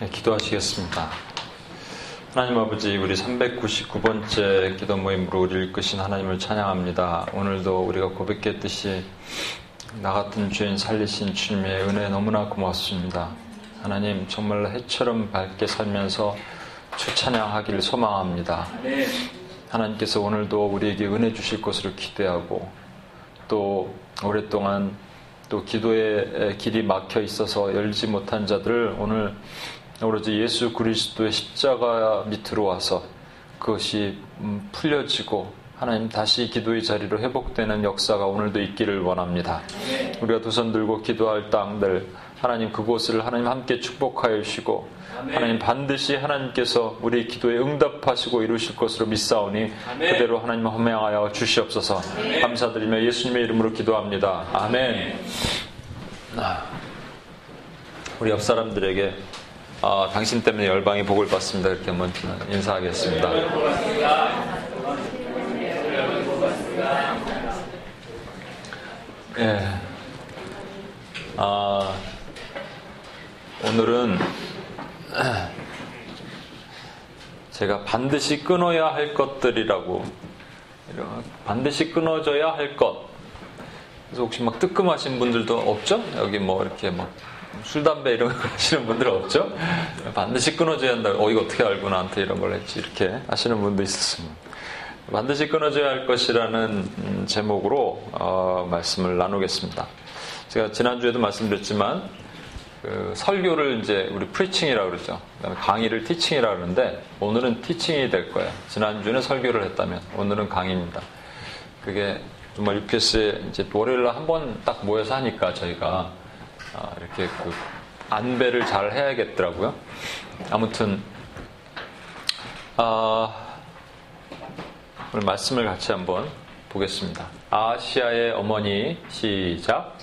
네, 기도하시겠습니다. 하나님 아버지, 우리 399번째 기도 모임으로 우리를 이끄신 하나님을 찬양합니다. 오늘도 우리가 고백했듯이 나 같은 죄인 살리신 주님의 은혜 너무나 고맙습니다. 하나님, 정말 해처럼 밝게 살면서 주 찬양하기를 소망합니다. 하나님께서 오늘도 우리에게 은혜 주실 것으로 기대하고 또 오랫동안 또 기도의 길이 막혀 있어서 열지 못한 자들을 오늘 오로지 예수 그리스도의 십자가 밑으로 와서 그것이 음, 풀려지고 하나님 다시 기도의 자리로 회복되는 역사가 오늘도 있기를 원합니다. 우리가 두 손 들고 기도할 땅들 하나님 그곳을 하나님 함께 축복하여 주시고 하나님 반드시 하나님께서 우리 기도에 응답하시고 이루실 것으로 믿사오니 그대로 하나님 허명하여 주시옵소서 감사드리며 예수님의 이름으로 기도합니다. 아멘. 아, 우리 옆 사람들에게 아, 당신 때문에 열방이 복을 받습니다. 이렇게 한번 인사하겠습니다. 예. 아, 오늘은 제가 반드시 끊어야 할 것들이라고 반드시 끊어져야 할 것. 그래서 혹시 막 뜨끔하신 분들도 없죠? 여기 뭐 이렇게 막 술, 담배 이런 거 하시는 분들 없죠? 반드시 끊어져야 한다. 어, 이거 어떻게 알고 나한테 이런 걸 했지? 이렇게 하시는 분도 있었습니다. 반드시 끊어져야 할 것이라는 음, 제목으로 어, 말씀을 나누겠습니다. 제가 지난주에도 말씀드렸지만 그 설교를 이제 우리 preaching이라고 그러죠. 강의를 teaching이라고 그러는데 오늘은 teaching이 될 거예요. 지난주에는 설교를 했다면 오늘은 강의입니다. 그게 정말 UPS에 이제 월요일 날 한 번 딱 모여서 하니까 저희가 아, 이렇게 그 안배를 잘 해야겠더라고요. 아무튼 아, 오늘 말씀을 같이 한번 보겠습니다. 아시아의 어머니 시작.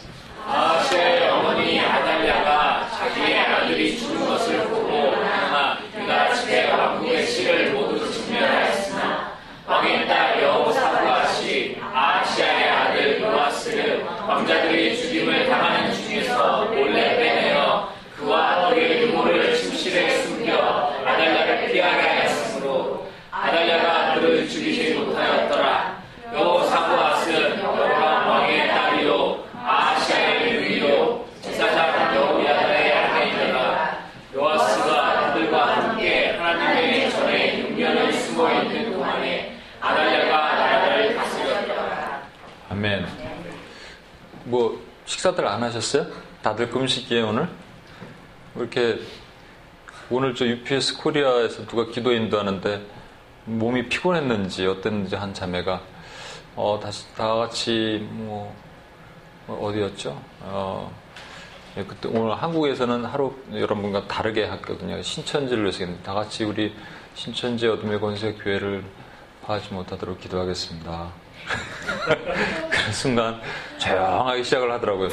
아시아의 어머니 아달랴가 자기의 아들이 죽은 것을 보고 하나 그가 집에 왕국의 씨를 모두 직면하였으나 왕의 딸 여호사부아시 아시아의 아들 요아스를 왕자들이 죽임을 당하는 중에서 몰래 빼내어 그와 그의 유모를 침실에 숨겨 아달랴를 피하게 하였으므로 아달랴가 그를 죽이지 못하였더라 여호사부아스는 여호람 왕의 딸이요 아시아의 유이요 제사장 여호야다의 아내이더라 요아스가 그들과 함께 하나님의 전에 6년을 숨어 있는 동안에 아달랴가 나라를 다스렸더라 아멘. 뭐 식사들 안 하셨어요? 다들 금식이에 오늘? 뭐 이렇게 오늘 저 UPS 코리아에서 누가 기도 인도하는데 몸이 피곤했는지 어땠는지 한 자매가 어 다시 다 같이 뭐 어디였죠? 어 예, 그때 오늘 한국에서는 하루 여러분과 다르게 했거든요. 신천지를 위해서 다 같이 우리 신천지 어둠의 권세 교회를 파하지 못하도록 기도하겠습니다. 그 순간 조용하게 시작을 하더라고요.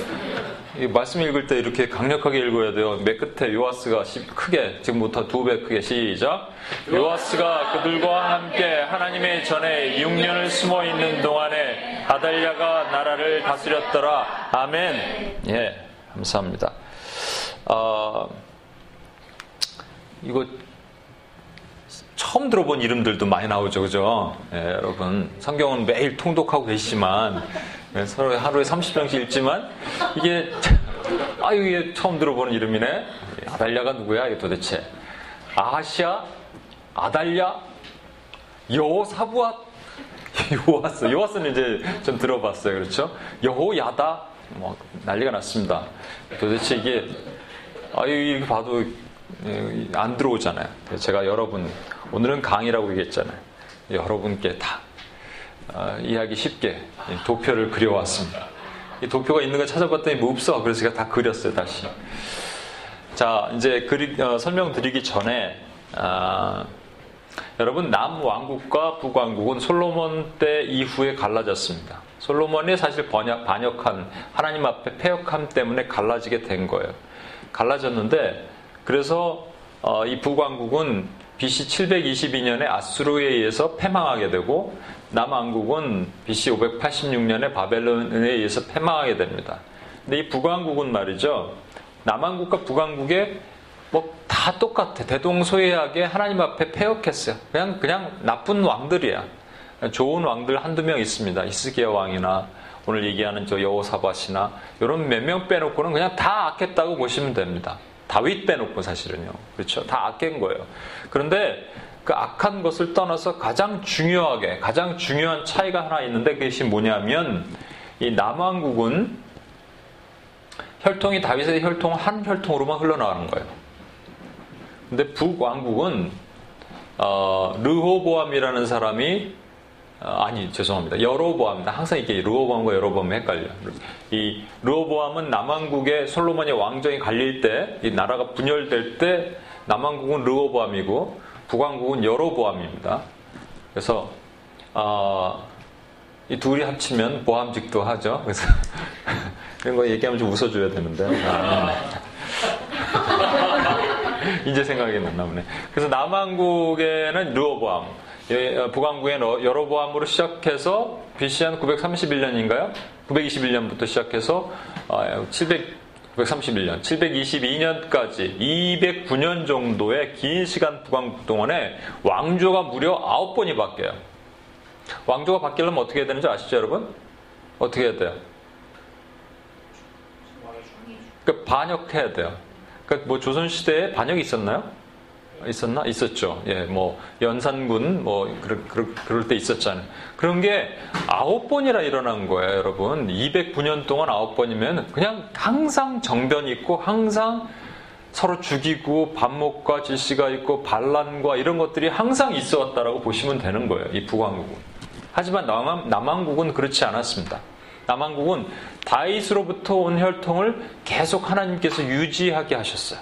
이 말씀 읽을 때 이렇게 강력하게 읽어야 돼요. 맨 끝에 요아스가 크게 지금부터 두 배 크게 시작. 요아스가 그들과 함께 하나님의 전에 6년을 숨어 있는 동안에 아달랴가 나라를 다스렸더라. 아멘. 예, 감사합니다. 아, 이거 처음 들어본 이름들도 많이 나오죠, 그죠? 예, 여러분. 성경은 매일 통독하고 계시지만, 예, 서로 하루에 30장씩 읽지만, 이게, 아, 이게 처음 들어보는 이름이네? 아달랴가 누구야, 이게 도대체? 아시아? 아달랴? 여호사부앗? 요하스. 요하스는 이제 좀 들어봤어요, 그렇죠? 여호야다? 뭐, 난리가 났습니다. 도대체 이게, 아, 이거 봐도 안 들어오잖아요. 제가 여러분, 오늘은 강의라고 얘기했잖아요. 여러분께 다 어, 이해하기 쉽게 도표를 그려왔습니다. 이 도표가 있는 걸 찾아봤더니 뭐 없어. 그래서 제가 다 그렸어요, 다시. 자, 이제 그리, 어, 설명드리기 전에, 아, 여러분, 남왕국과 북왕국은 솔로몬 때 이후에 갈라졌습니다. 솔로몬이 사실 번역, 반역한, 하나님 앞에 폐역함 때문에 갈라지게 된 거예요. 갈라졌는데, 그래서 어, 이 북왕국은 BC 722년에 아수르에 의해서 패망하게 되고 남왕국은 BC 586년에 바벨론에 의해서 패망하게 됩니다. 근데 이 북왕국은 말이죠. 남왕국과 북왕국에 뭐다다 똑같아. 대동소이하게 하나님 앞에 패역했어요. 그냥, 그냥 나쁜 왕들이야. 좋은 왕들 한두 명 있습니다. 이스기야 왕이나 오늘 얘기하는 저 여호사밧이나 이런 몇 명 빼놓고는 그냥 다 악했다고 보시면 됩니다. 다윗 빼놓고 사실은요. 그렇죠. 다 악한 거예요. 그런데 그 악한 것을 떠나서 가장 중요하게, 가장 중요한 차이가 하나 있는데 그것이 뭐냐면 이 남왕국은 혈통이 다윗의 혈통 한 혈통으로만 흘러나가는 거예요. 근데 북왕국은 어, 르호보암이라는 사람이 어, 아니 죄송합니다. 여로보암입니다. 항상 이게 르호보암과 여로보암이 헷갈려. 이 르호보암은 남왕국의 솔로몬의 왕정이 갈릴 때, 이 나라가 분열될 때 남왕국은 르호보암이고 북왕국은 여로보암입니다. 그래서 어, 이 둘이 합치면 보암직도 하죠. 그래서 이런 거 얘기하면 좀 웃어줘야 되는데. 아, 이제 생각이 났나 보네. 그래서 남한국에는 르호보암, 예, 어, 북한국엔 여로보암으로 시작해서 BC 한 931년인가요? 921년부터 시작해서 700 931년, 722년까지 209년 정도의 긴 시간 북왕국 동안에 왕조가 무려 9번이 바뀌어요. 왕조가 바뀌려면 어떻게 해야 되는지 아시죠, 여러분? 어떻게 해야 돼요? 그 반역해야 돼요. 그러니까 뭐 조선 시대에 반역이 있었나요? 있었나? 있었죠. 예, 뭐 연산군 뭐 그럴, 그럴, 그럴 때 있었잖아요. 그런 게 아홉 번이나 일어난 거예요, 여러분. 209년 동안 아홉 번이면 그냥 항상 정변이 있고 항상 서로 죽이고 반목과 질시가 있고 반란과 이런 것들이 항상 있어 왔다라고 보시면 되는 거예요. 이 북왕국은. 하지만 남한, 남한국은 그렇지 않았습니다. 남한국은 다윗으로부터 온 혈통을 계속 하나님께서 유지하게 하셨어요.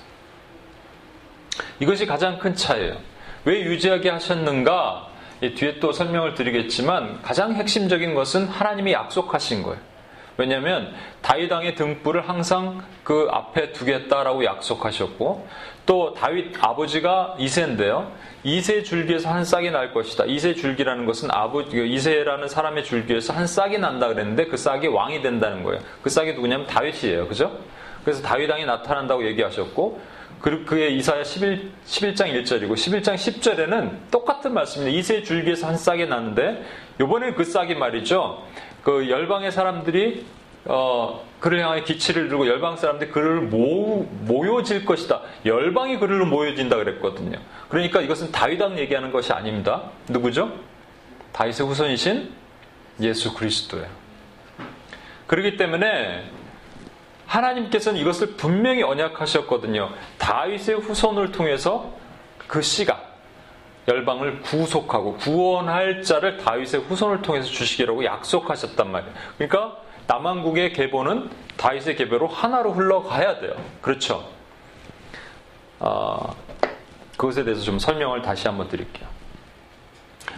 이것이 가장 큰 차이예요. 왜 유지하게 하셨는가? 뒤에 또 설명을 드리겠지만 가장 핵심적인 것은 하나님이 약속하신 거예요. 왜냐하면 다윗 왕의 등불을 항상 그 앞에 두겠다라고 약속하셨고 또 다윗 아버지가 이세인데요. 이세 줄기에서 한 싹이 날 것이다. 이세 줄기라는 것은 아버지 그 이세라는 사람의 줄기에서 한 싹이 난다 그랬는데 그 싹이 왕이 된다는 거예요. 그 싹이 누구냐면 다윗이에요. 그죠? 그래서 다윗 왕이 나타난다고 얘기하셨고 그의 이사야 11, 11장 1절이고 11장 10절에는 똑같은 말씀입니다. 이세 줄기에서 한 싹이 나는데 요번에 그 싹이 말이죠. 그 열방의 사람들이 어, 그를 향해 기치를 들고 열방 사람들이 그를 모, 모여질 것이다. 열방이 그를 모여진다 그랬거든요. 그러니까 이것은 다윗왕 얘기하는 것이 아닙니다. 누구죠? 다윗의 후손이신 예수 그리스도예요. 그렇기 때문에 하나님께서는 이것을 분명히 언약하셨거든요. 다윗의 후손을 통해서 그 씨가 열방을 구속하고 구원할 자를 다윗의 후손을 통해서 주시기라고 약속하셨단 말이에요. 그러니까 남한국의 계보는 다윗의 계보로 하나로 흘러가야 돼요. 그렇죠? 어, 그것에 대해서 좀 설명을 다시 한번 드릴게요.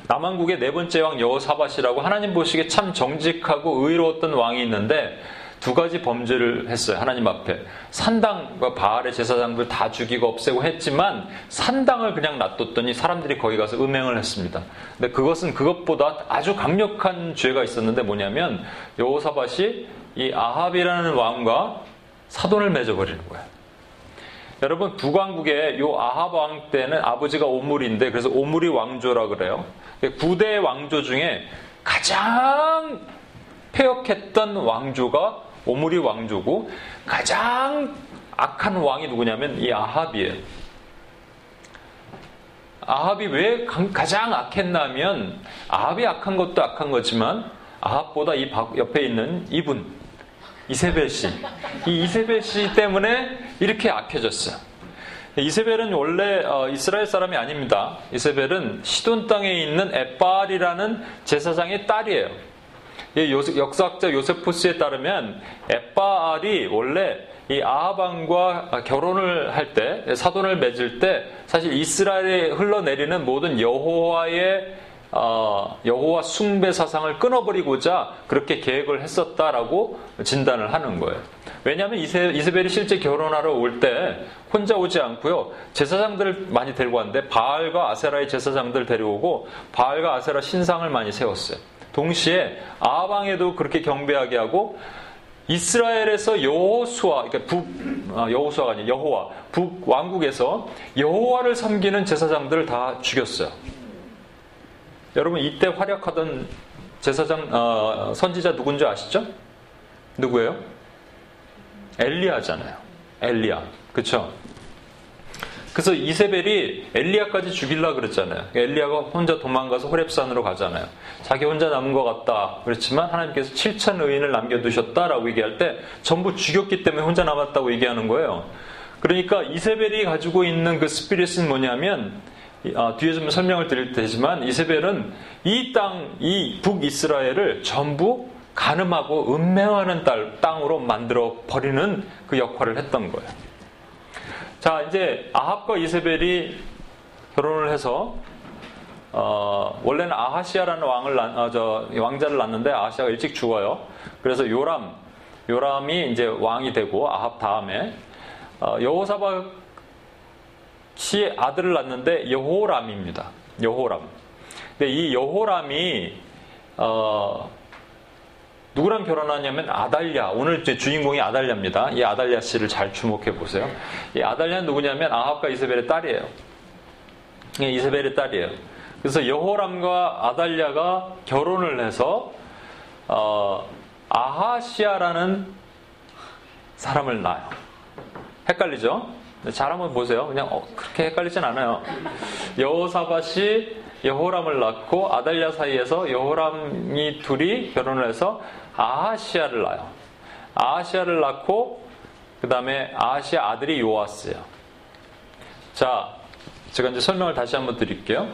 남한국의 네 번째 왕 여호사밧이라고 하나님 보시기에 참 정직하고 의로웠던 왕이 있는데 두 가지 범죄를 했어요. 하나님 앞에. 산당과 바알의 제사장들 다 죽이고 없애고 했지만 산당을 그냥 놔뒀더니 사람들이 거기 가서 음행을 했습니다. 근데 그것은 그것보다 아주 강력한 죄가 있었는데 뭐냐면 여호사밭이 이 아합이라는 왕과 사돈을 맺어버리는 거예요. 여러분 북왕국의 요 아합 왕 때는 아버지가 오물인데 그래서 오물이 왕조라 그래요. 9대 왕조 중에 가장 폐역했던 왕조가 오므리 왕조고 가장 악한 왕이 누구냐면 이 아합이에요. 아합이 왜 가장 악했냐면 아합이 악한 것도 악한 거지만 아합보다 이 옆에 있는 이분 이세벨 씨, 이 이세벨 씨 때문에 이렇게 악해졌어요. 이세벨은 원래 어, 이스라엘 사람이 아닙니다. 이세벨은 시돈 땅에 있는 에빨이라는 제사장의 딸이에요. 역사학자 요세푸스에 따르면 에빠알이 원래 이 아하방과 결혼을 할 때 사돈을 맺을 때 사실 이스라엘에 흘러내리는 모든 여호와의 어, 여호와 숭배 사상을 끊어버리고자 그렇게 계획을 했었다라고 진단을 하는 거예요. 왜냐하면 이세, 이세벨이 실제 결혼하러 올 때 혼자 오지 않고요. 제사장들을 많이 데리고 왔는데 바알과 아세라의 제사장들 데려오고 바알과 아세라 신상을 많이 세웠어요. 동시에 아방에도 그렇게 경배하게 하고 이스라엘에서 여호수아, 그러니까 북 아, 여호수아가 아니라 여호와 북 왕국에서 여호와를 섬기는 제사장들을 다 죽였어요. 여러분 이때 활약하던 제사장 어, 선지자 누군지 아시죠? 누구예요? 엘리야잖아요. 엘리야, 그렇죠? 그래서 이세벨이 엘리야까지 죽일라 그랬잖아요. 엘리야가 혼자 도망가서 호렙산으로 가잖아요. 자기 혼자 남은 것 같다. 그렇지만 하나님께서 7천 의인을 남겨두셨다라고 얘기할 때 전부 죽였기 때문에 혼자 남았다고 얘기하는 거예요. 그러니까 이세벨이 가지고 있는 그 스피릿은 뭐냐면 아, 뒤에 좀 설명을 드릴 테지만 이세벨은 이 땅, 이 북이스라엘을 전부 가늠하고 음매하는 땅으로 만들어 버리는 그 역할을 했던 거예요. 자, 이제 아합과 이세벨이 결혼을 해서 어, 원래는 아하시아라는 왕을 어, 저, 왕자를 낳는데 아하시아가 일찍 죽어요. 그래서 요람, 요람이 이제 왕이 되고 아합 다음에 어, 여호사박이 아들을 낳는데 여호람입니다. 여호람. 근데 이 여호람이 어, 누구랑 결혼하냐면 아달랴. 오늘 주인공이 아달랴입니다. 이 아달랴 씨를 잘 주목해 보세요. 이 아달랴는 누구냐면 아합과 이세벨의 딸이에요. 이세벨의 딸이에요. 그래서 여호람과 아달랴가 결혼을 해서 어, 아하시아라는 사람을 낳아요. 헷갈리죠? 잘 한번 보세요. 그냥 어, 그렇게 헷갈리진 않아요. 여호사밭이 여호람을 낳고 아달랴 사이에서 여호람이 둘이 결혼을 해서 아하시아를 낳아요. 아하시아를 낳고 그 다음에 아하시아 아들이 요아스예요. 자, 제가 이제 설명을 다시 한번 드릴게요.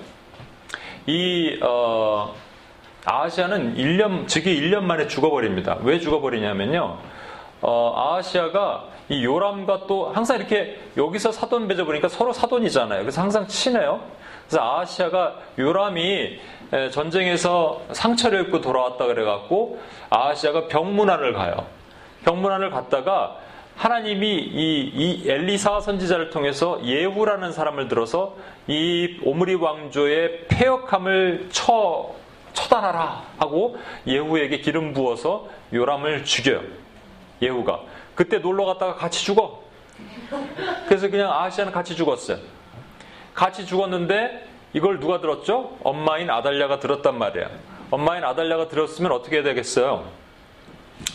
이 어, 아하시아는 1년 즉위 1년 만에 죽어버립니다. 왜 죽어버리냐면요. 어, 아하시아가 이 요람과 또 항상 이렇게 여기서 사돈 맺어 보니까 서로 사돈이잖아요. 그래서 항상 친해요. 그래서 아하시아가 요람이 전쟁에서 상처를 입고 돌아왔다 그래갖고 아하시아가 병문안을 가요. 병문안을 갔다가 하나님이 이, 이 엘리사 선지자를 통해서 예후라는 사람을 들어서 이 오므리 왕조의 폐역함을 쳐 처단하라 하고 예후에게 기름 부어서 요람을 죽여요. 예후가 그때 놀러 갔다가 같이 죽어. 그래서 그냥 아시아는 같이 죽었어요. 같이 죽었는데 이걸 누가 들었죠? 엄마인 아달랴가 들었단 말이에요. 엄마인 아달랴가 들었으면 어떻게 해야 되겠어요?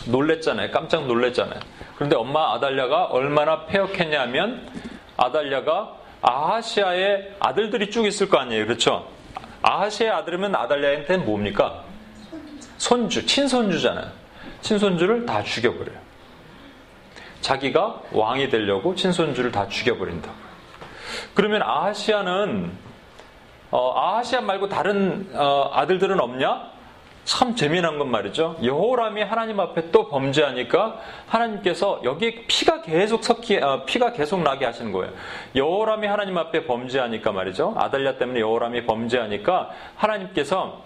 놀랬잖아요. 깜짝 놀랬잖아요. 그런데 엄마 아달랴가 얼마나 폐역했냐면 아달랴가 아하시아의 아들들이 쭉 있을 거 아니에요. 그렇죠? 아하시아의 아들이면 아달랴한테는 뭡니까? 손주, 친손주잖아요. 친손주를 다 죽여버려요. 자기가 왕이 되려고 친손주를 다 죽여버린다. 그러면 아하시아는 어, 아하시아 말고 다른 어, 아들들은 없냐? 참 재미난 건 말이죠. 여호람이 하나님 앞에 또 범죄하니까 하나님께서 여기 피가 계속 섞이 어, 피가 계속 나게 하시는 거예요. 여호람이 하나님 앞에 범죄하니까 말이죠. 아달랴 때문에 여호람이 범죄하니까 하나님께서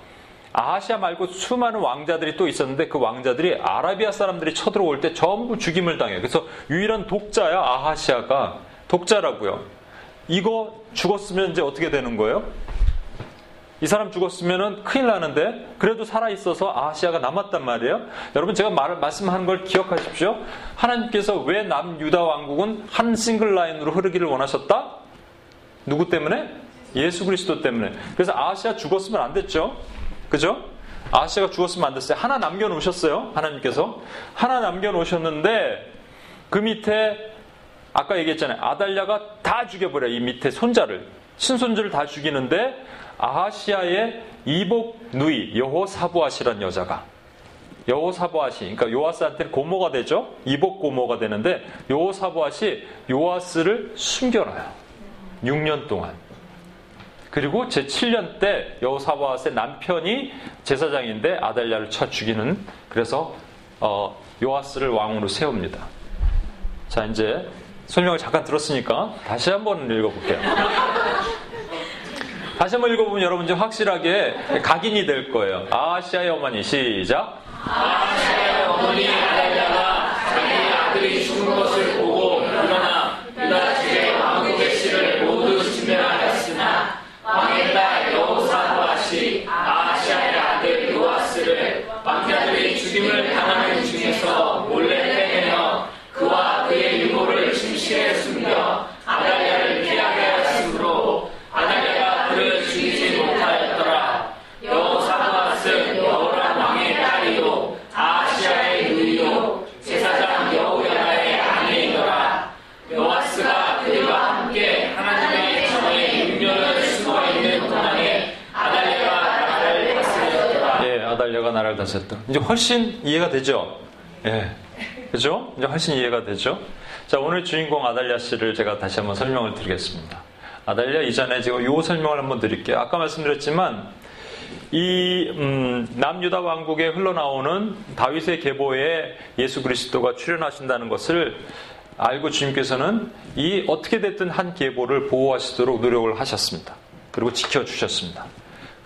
아하시아 말고 수많은 왕자들이 또 있었는데 그 왕자들이 아라비아 사람들이 쳐들어올 때 전부 죽임을 당해요. 그래서 유일한 독자야 아하시아가 독자라고요. 이거 죽었으면 이제 어떻게 되는 거예요? 이 사람 죽었으면 큰일 나는데 그래도 살아있어서 아시아가 남았단 말이에요. 여러분 제가 말, 말씀하는 걸 기억하십시오. 하나님께서 왜 남유다 왕국은 한 싱글 라인으로 흐르기를 원하셨다? 누구 때문에? 예수 그리스도 때문에. 그래서 아시아 죽었으면 안 됐죠. 그죠? 아시아가 죽었으면 안 됐어요. 하나 남겨놓으셨어요. 하나님께서. 하나 남겨놓으셨는데 그 밑에 아까 얘기했잖아요. 아달랴가 다 죽여버려요. 이 밑에 손자를. 친손주를 다 죽이는데 아하시아의 이복 누이 여호사부아시란 여자가 여호사부아시 그러니까 요아스한테 고모가 되죠. 이복 고모가 되는데 여호사부아시 요아스를 숨겨놔요. 6년 동안. 그리고 제 7년 때 여호사부아스의 남편이 제사장인데 아달랴를 쳐 죽이는 그래서 어, 요아스를 왕으로 세웁니다. 자 이제 설명을 잠깐 들었으니까 다시 한번 읽어볼게요. 다시 한번 읽어보면 여러분 이제 확실하게 각인이 될 거예요. 아시아의 어머니 시작. 아시아의 어머니 아달랴가 자기 아들이 죽은 것을 다스렸다. 이제 훨씬 이해가 되죠? 예. 그죠? 이제 훨씬 이해가 되죠? 자, 오늘 주인공 아달리아 씨를 제가 다시 한번 설명을 드리겠습니다. 아달리아 이전에 제가 요 설명을 한번 드릴게요. 아까 말씀드렸지만, 이 음, 남유다 왕국에 흘러나오는 다윗의 계보에 예수 그리스도가 출현하신다는 것을 알고 주님께서는 이 어떻게 됐든 한 계보를 보호하시도록 노력을 하셨습니다. 그리고 지켜주셨습니다.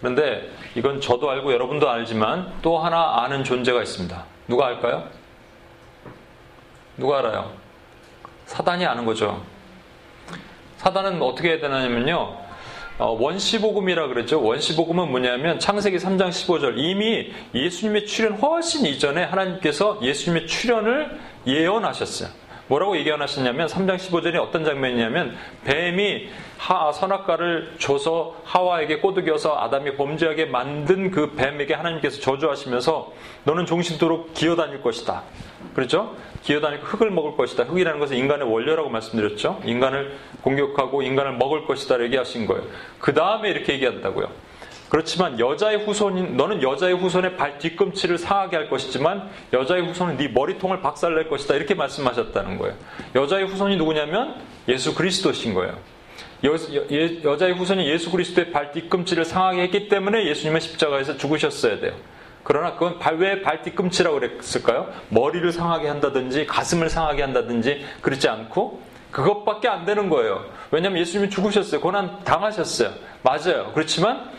그런데 이건 저도 알고 여러분도 알지만 또 하나 아는 존재가 있습니다. 누가 알까요? 누가 알아요? 사단이 아는 거죠. 사단은 어떻게 해야 되냐면요. 어, 원시복음이라 그랬죠. 원시복음은 뭐냐면 창세기 3장 15절 이미 예수님의 출현 훨씬 이전에 하나님께서 예수님의 출현을 예언하셨어요. 뭐라고 예언하셨냐면 3장 15절이 어떤 장면이냐면 뱀이 하, 선악과를 줘서 하와에게 꼬드겨서 아담이 범죄하게 만든 그 뱀에게 하나님께서 저주하시면서 너는 종신토록 기어다닐 것이다. 그렇죠? 기어다니고 흙을 먹을 것이다. 흙이라는 것은 인간의 원료라고 말씀드렸죠. 인간을 공격하고 인간을 먹을 것이다. 얘기하신 거예요. 그 다음에 이렇게 얘기한다고요. 그렇지만 여자의 후손인 너는 여자의 후손의 발 뒤꿈치를 상하게 할 것이지만 여자의 후손은 네 머리통을 박살낼 것이다 이렇게 말씀하셨다는 거예요. 여자의 후손이 누구냐면 예수 그리스도신 거예요. 여, 여 자의 후손이 예수 그리스도의 발 뒤꿈치를 상하게 했기 때문에 예수님은 십자가에서 죽으셨어야 돼요. 그러나 그건 왜 발뒤꿈치라고 그랬을까요? 머리를 상하게 한다든지 가슴을 상하게 한다든지 그렇지 않고 그것밖에 안 되는 거예요. 왜냐하면 예수님이 죽으셨어요. 고난 당하셨어요. 맞아요. 그렇지만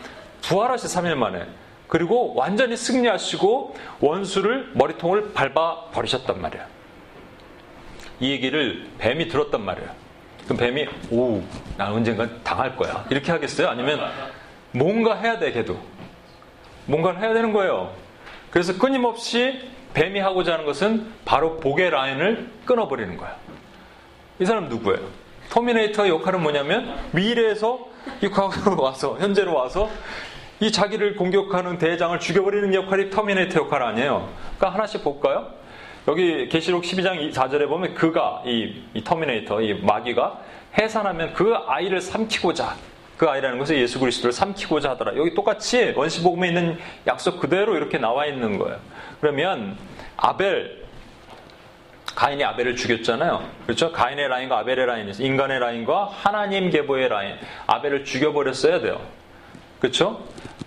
부활하시 3일 만에 그리고 완전히 승리하시고 원수를 머리통을 밟아 버리셨단 말이에요. 이 얘기를 뱀이 들었단 말이에요. 그럼 뱀이 오, 나 언젠가 당할 거야. 이렇게 하겠어요? 아니면 뭔가 해야 돼, 걔도. 뭔가를 해야 되는 거예요. 그래서 끊임없이 뱀이 하고자 하는 것은 바로 복의 라인을 끊어버리는 거예요. 이 사람 누구예요? 터미네이터의 역할은 뭐냐면 미래에서 이 과거로 와서 현재로 와서 이 자기를 공격하는 대장을 죽여버리는 역할이 터미네이터 역할 아니에요. 그러니까 하나씩 볼까요? 여기 계시록 12장 4절에 보면 그가 이, 이 터미네이터 이 마귀가 해산하면 그 아이를 삼키고자 그 아이라는 것은 예수 그리스도를 삼키고자 하더라. 여기 똑같이 원시복음에 있는 약속 그대로 이렇게 나와 있는 거예요. 그러면 아벨 가인이 아벨을 죽였잖아요. 그렇죠? 가인의 라인과 아벨의 라인이 있어요. 인간의 라인과 하나님 계보의 라인. 아벨을 죽여버렸어야 돼요. 그렇죠?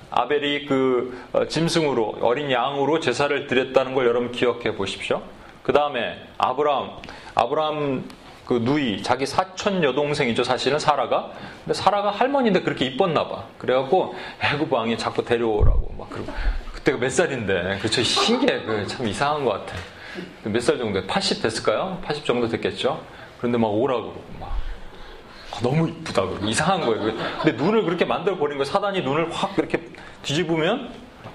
아벨이 그 어, 짐승으로 어린 양으로 제사를 드렸다는 걸 여러분 기억해 보십시오. 그 다음에 아브라함, 아브라함 그 누이 자기 사촌 여동생이죠 사실은 사라가. 근데 사라가 할머니인데 그렇게 이뻤나 봐. 그래갖고 애굽 왕이 자꾸 데려오라고 막 그러고. 그때가 몇 살인데. 그쵸 신기해. 그 참 이상한 것 같아. 몇 살 정도 80 됐을까요? 80 정도 됐겠죠? 그런데 막 오라고 막 아, 너무 이쁘다 이상한 거예요 근데 눈을 그렇게 만들어 버린 거예요 사단이 눈을 확 이렇게 뒤집으면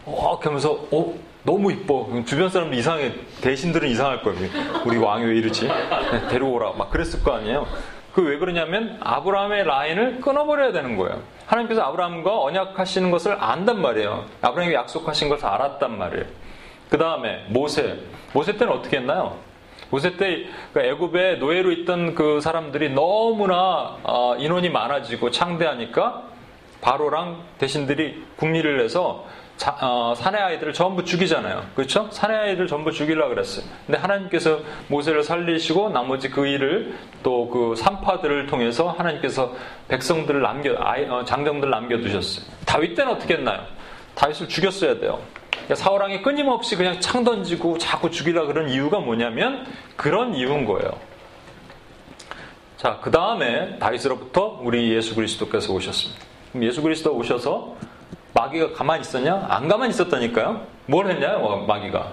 어 하면서 어 너무 이뻐. 주변 사람들 이상해. 대신들은 이상할 거예요. 우리 왕이 왜 이러지? 네, 데려오라. 막 그랬을 거 아니에요. 그 왜 그러냐면 아브라함의 라인을 끊어버려야 되는 거예요. 하나님께서 아브라함과 언약하시는 것을 안단 말이에요. 아브라함이 약속하신 것을 알았단 말이에요. 그 다음에 모세. 모세 때는 어떻게 했나요? 모세 때그 애굽에 노예로 있던 그 사람들이 너무나 어, 인원이 많아지고 창대하니까 바로랑 대신들이 국리를 내서 자, 어, 사내 아이들을 전부 죽이잖아요. 그렇죠? 사내 아이들 전부 죽이려고 그랬어요. 근데 하나님께서 모세를 살리시고 나머지 그 일을 또 그 산파들을 통해서 하나님께서 백성들을 남겨 아이, 어, 장정들을 남겨 두셨어요. 다윗 때는 어떻게 했나요? 다윗을 죽였어야 돼요. 그러니까 사울왕이 끊임없이 그냥 창 던지고 자꾸 죽이려 그런 이유가 뭐냐면 그런 이유인 거예요. 자, 그 다음에 다윗으로부터 우리 예수 그리스도께서 오셨습니다. 예수 그리스도 오셔서 마귀가 가만히 있었냐? 안 가만히 있었다니까요. 뭘 했냐요, 마귀가.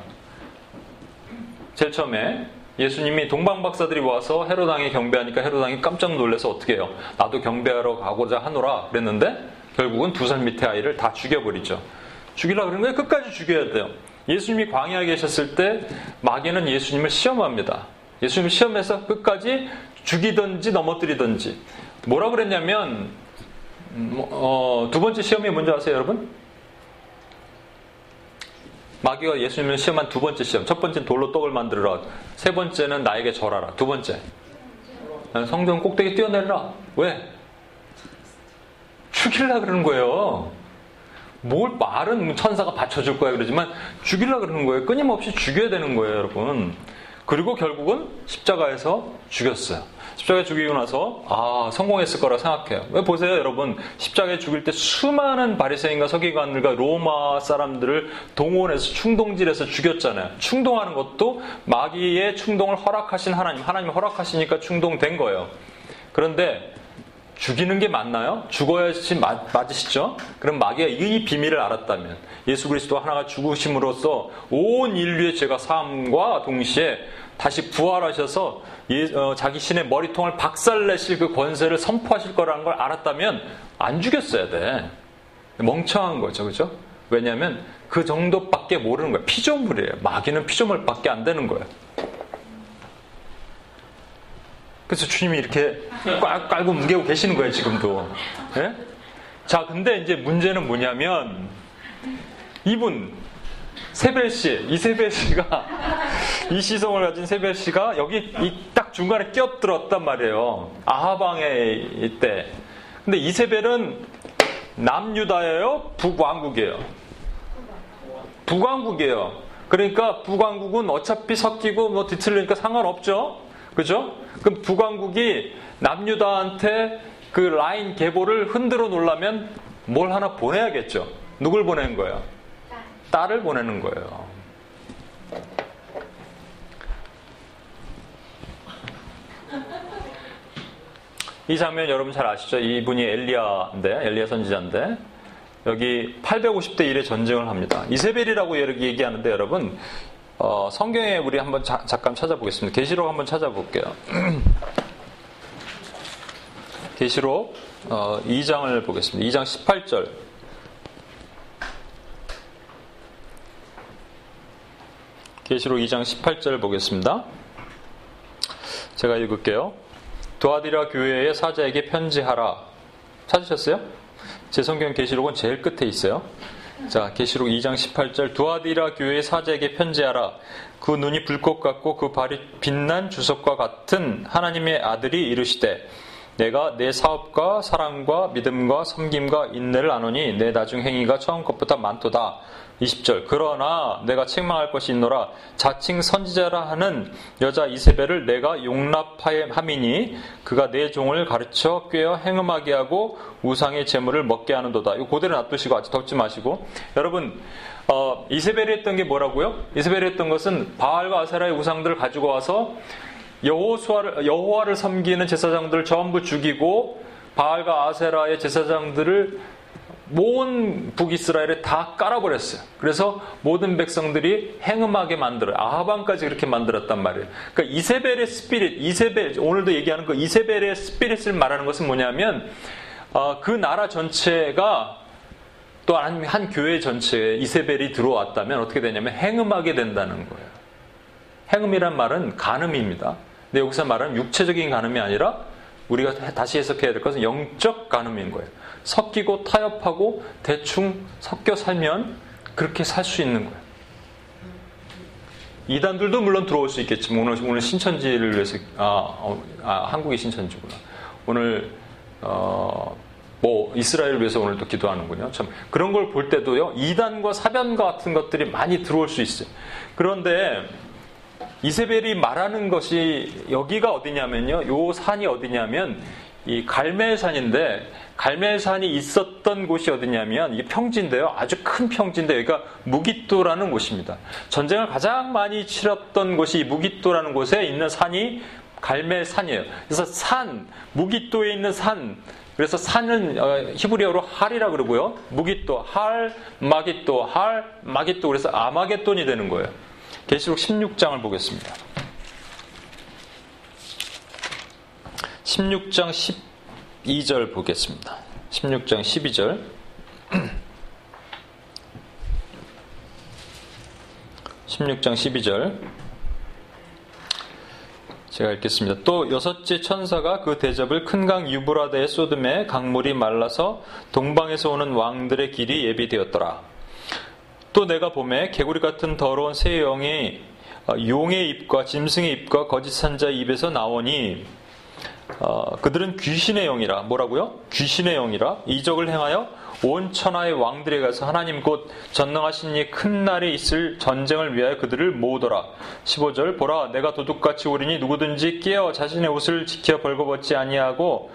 제일 처음에 예수님이 동방 박사들이 와서 헤로당에 경배하니까 헤로당이 깜짝 놀라서 어떻게 해요? 나도 경배하러 가고자 하노라 그랬는데 결국은 두 살 밑에 아이를 다 죽여버리죠. 죽이려 거예요. 끝까지 죽여야 돼요. 예수님이 광야에 계셨을 때 마귀는 예수님을 시험합니다. 예수님을 시험해서 끝까지 죽이든지 넘어뜨리든지 뭐라 그랬냐면 음, 뭐, 어, 두 번째 시험이 뭔지 아세요, 여러분? 마귀가 예수님을 시험한 두 번째 시험. 첫 번째는 돌로 떡을 만들어라. 세 번째는 나에게 절하라. 두 번째. 성전 꼭대기 뛰어내려라. 왜? 죽일라 그러는 거예요. 뭘 말은 천사가 받쳐줄 거야 그러지만 죽이려 그러는 거예요. 끊임없이 죽여야 되는 거예요, 여러분. 그리고 결국은 십자가에서 죽였어요. 십자가에 죽이고 나서 아 성공했을 거라 생각해요. 왜 보세요, 여러분 십자가에 죽일 때 수많은 바리새인과 서기관들과 로마 사람들을 동원해서 충동질해서 죽였잖아요. 충동하는 것도 마귀의 충동을 허락하신 하나님, 하나님 허락하시니까 충동된 거예요. 그런데 죽이는 게 맞나요? 죽어야지 맞, 맞으시죠? 그럼 마귀가 이 비밀을 알았다면 예수 그리스도 하나가 죽으심으로써 온 인류의 죄가 사함과 동시에 다시 부활하셔서 예, 어, 자기 신의 머리통을 박살내실 그 권세를 선포하실 거라는 걸 알았다면 안 죽였어야 돼. 멍청한 거죠, 그죠? 왜냐하면 그 정도밖에 모르는 거예요. 피조물이에요. 마귀는 피조물밖에 안 되는 거예요. 그래서 주님이 이렇게 꽉 깔고 뭉개고 계시는 거예요, 지금도. 예? 자, 근데 이제 문제는 뭐냐면, 이분, 세벨 씨, 이 세벨 씨가, 이 시성을 가진 세벨 씨가 여기 딱 중간에 끼어들었단 말이에요. 아하방에 있대. 근데 이세벨은 남유다예요? 북왕국이에요? 북왕국이에요. 그러니까 북왕국은 어차피 섞이고 뭐 뒤틀리니까 상관없죠? 그죠? 그럼 북왕국이 남유다한테 그 라인 계보를 흔들어 놓으려면 뭘 하나 보내야겠죠. 누굴 보내는 거예요? 딸을 보내는 거예요. 이 장면 여러분 잘 아시죠? 이분이 엘리야인데, 엘리야 선지자인데, 여기 850대 1의 전쟁을 합니다. 이세벨이라고 얘기하는데 여러분, 어, 성경에 우리 한번 자, 잠깐 찾아보겠습니다. 계시록 한번 찾아볼게요. 계시록 어, 2장을 보겠습니다. 2장 18절. 계시록 2장 18절 보겠습니다. 제가 읽을게요. 도아디라 교회의 사자에게 편지하라. 찾으셨어요? 제 성경 계시록은 제일 끝에 있어요. 자, 계시록 2장 18절 두아디라 교회의 사제에게 편지하라. 그 눈이 불꽃 같고 그 발이 빛난 주석과 같은 하나님의 아들이 이르시되 내가 내 사업과 사랑과 믿음과 섬김과 인내를 아노니 내 나중 행위가 처음 것보다 많도다. 20절 그러나 내가 책망할 것이 있노라 자칭 선지자라 하는 여자 이세벨을 내가 용납함이니 그가 내 종을 가르쳐 꿰어 행음하게 하고 우상의 재물을 먹게 하는도다. 이거 고대로 놔두시고 아직 덮지 마시고 여러분 어, 이세벨이 했던 게 뭐라고요? 이세벨이 했던 것은 바알과 아세라의 우상들을 가지고 와서 여호수아를 여호와를 섬기는 제사장들을 전부 죽이고 바알과 아세라의 제사장들을 모든 북이스라엘에 다 깔아버렸어요. 그래서 모든 백성들이 행음하게 만들어요. 아하방까지 그렇게 만들었단 말이에요. 그러니까 이세벨의 스피릿, 이세벨, 오늘도 얘기하는 그 이세벨의 스피릿을 말하는 것은 뭐냐면, 어, 그 나라 전체가 또 한, 한 교회 전체에 이세벨이 들어왔다면 어떻게 되냐면 행음하게 된다는 거예요. 행음이란 말은 간음입니다. 근데 여기서 말하는 육체적인 간음이 아니라 우리가 다시 해석해야 될 것은 영적 간음인 거예요. 섞이고 타협하고 대충 섞여 살면 그렇게 살 수 있는 거예요. 이단들도 물론 들어올 수 있겠지만 오늘 오늘 신천지를 위해서 아, 어, 아 한국이 신천지구나. 오늘 어, 뭐 이스라엘을 위해서 오늘 또 기도하는군요. 참 그런 걸 볼 때도요 이단과 사변과 같은 것들이 많이 들어올 수 있어요. 그런데 이세벨이 말하는 것이 여기가 어디냐면요. 요 산이 어디냐면 이 갈멜산인데 갈멜산이 있었던 곳이 어디냐면 이게 평지인데요. 아주 큰 평지인데 여기가 무기또라는 곳입니다. 전쟁을 가장 많이 치렀던 곳이 무기또라는 곳에 있는 산이 갈멜산이에요. 그래서 산, 무기또에 있는 산, 그래서 산은 어, 히브리어로 할이라 그러고요. 무기또, 할, 마기또, 할, 마기또. 그래서 아마겟돈이 되는 거예요. 계시록 16장을 보겠습니다. 16장 12절 보겠습니다. 16장 12절. 16장 12절. 제가 읽겠습니다. 또 여섯째 천사가 그 대접을 큰 강 유브라데에 쏟음에 강물이 말라서 동방에서 오는 왕들의 길이 예비되었더라. 또 내가 봄에 개구리 같은 더러운 새 영이 용의 입과 짐승의 입과 거짓 산자의 입에서 나오니 어, 그들은 귀신의 영이라 뭐라고요? 귀신의 영이라 이적을 행하여 온 천하의 왕들에 가서 하나님 곧 전능하신 이 큰 날에 있을 전쟁을 위하여 그들을 모으더라. 15절 보라 내가 도둑같이 오리니 누구든지 깨어 자신의 옷을 지켜 벌거벗지 아니하고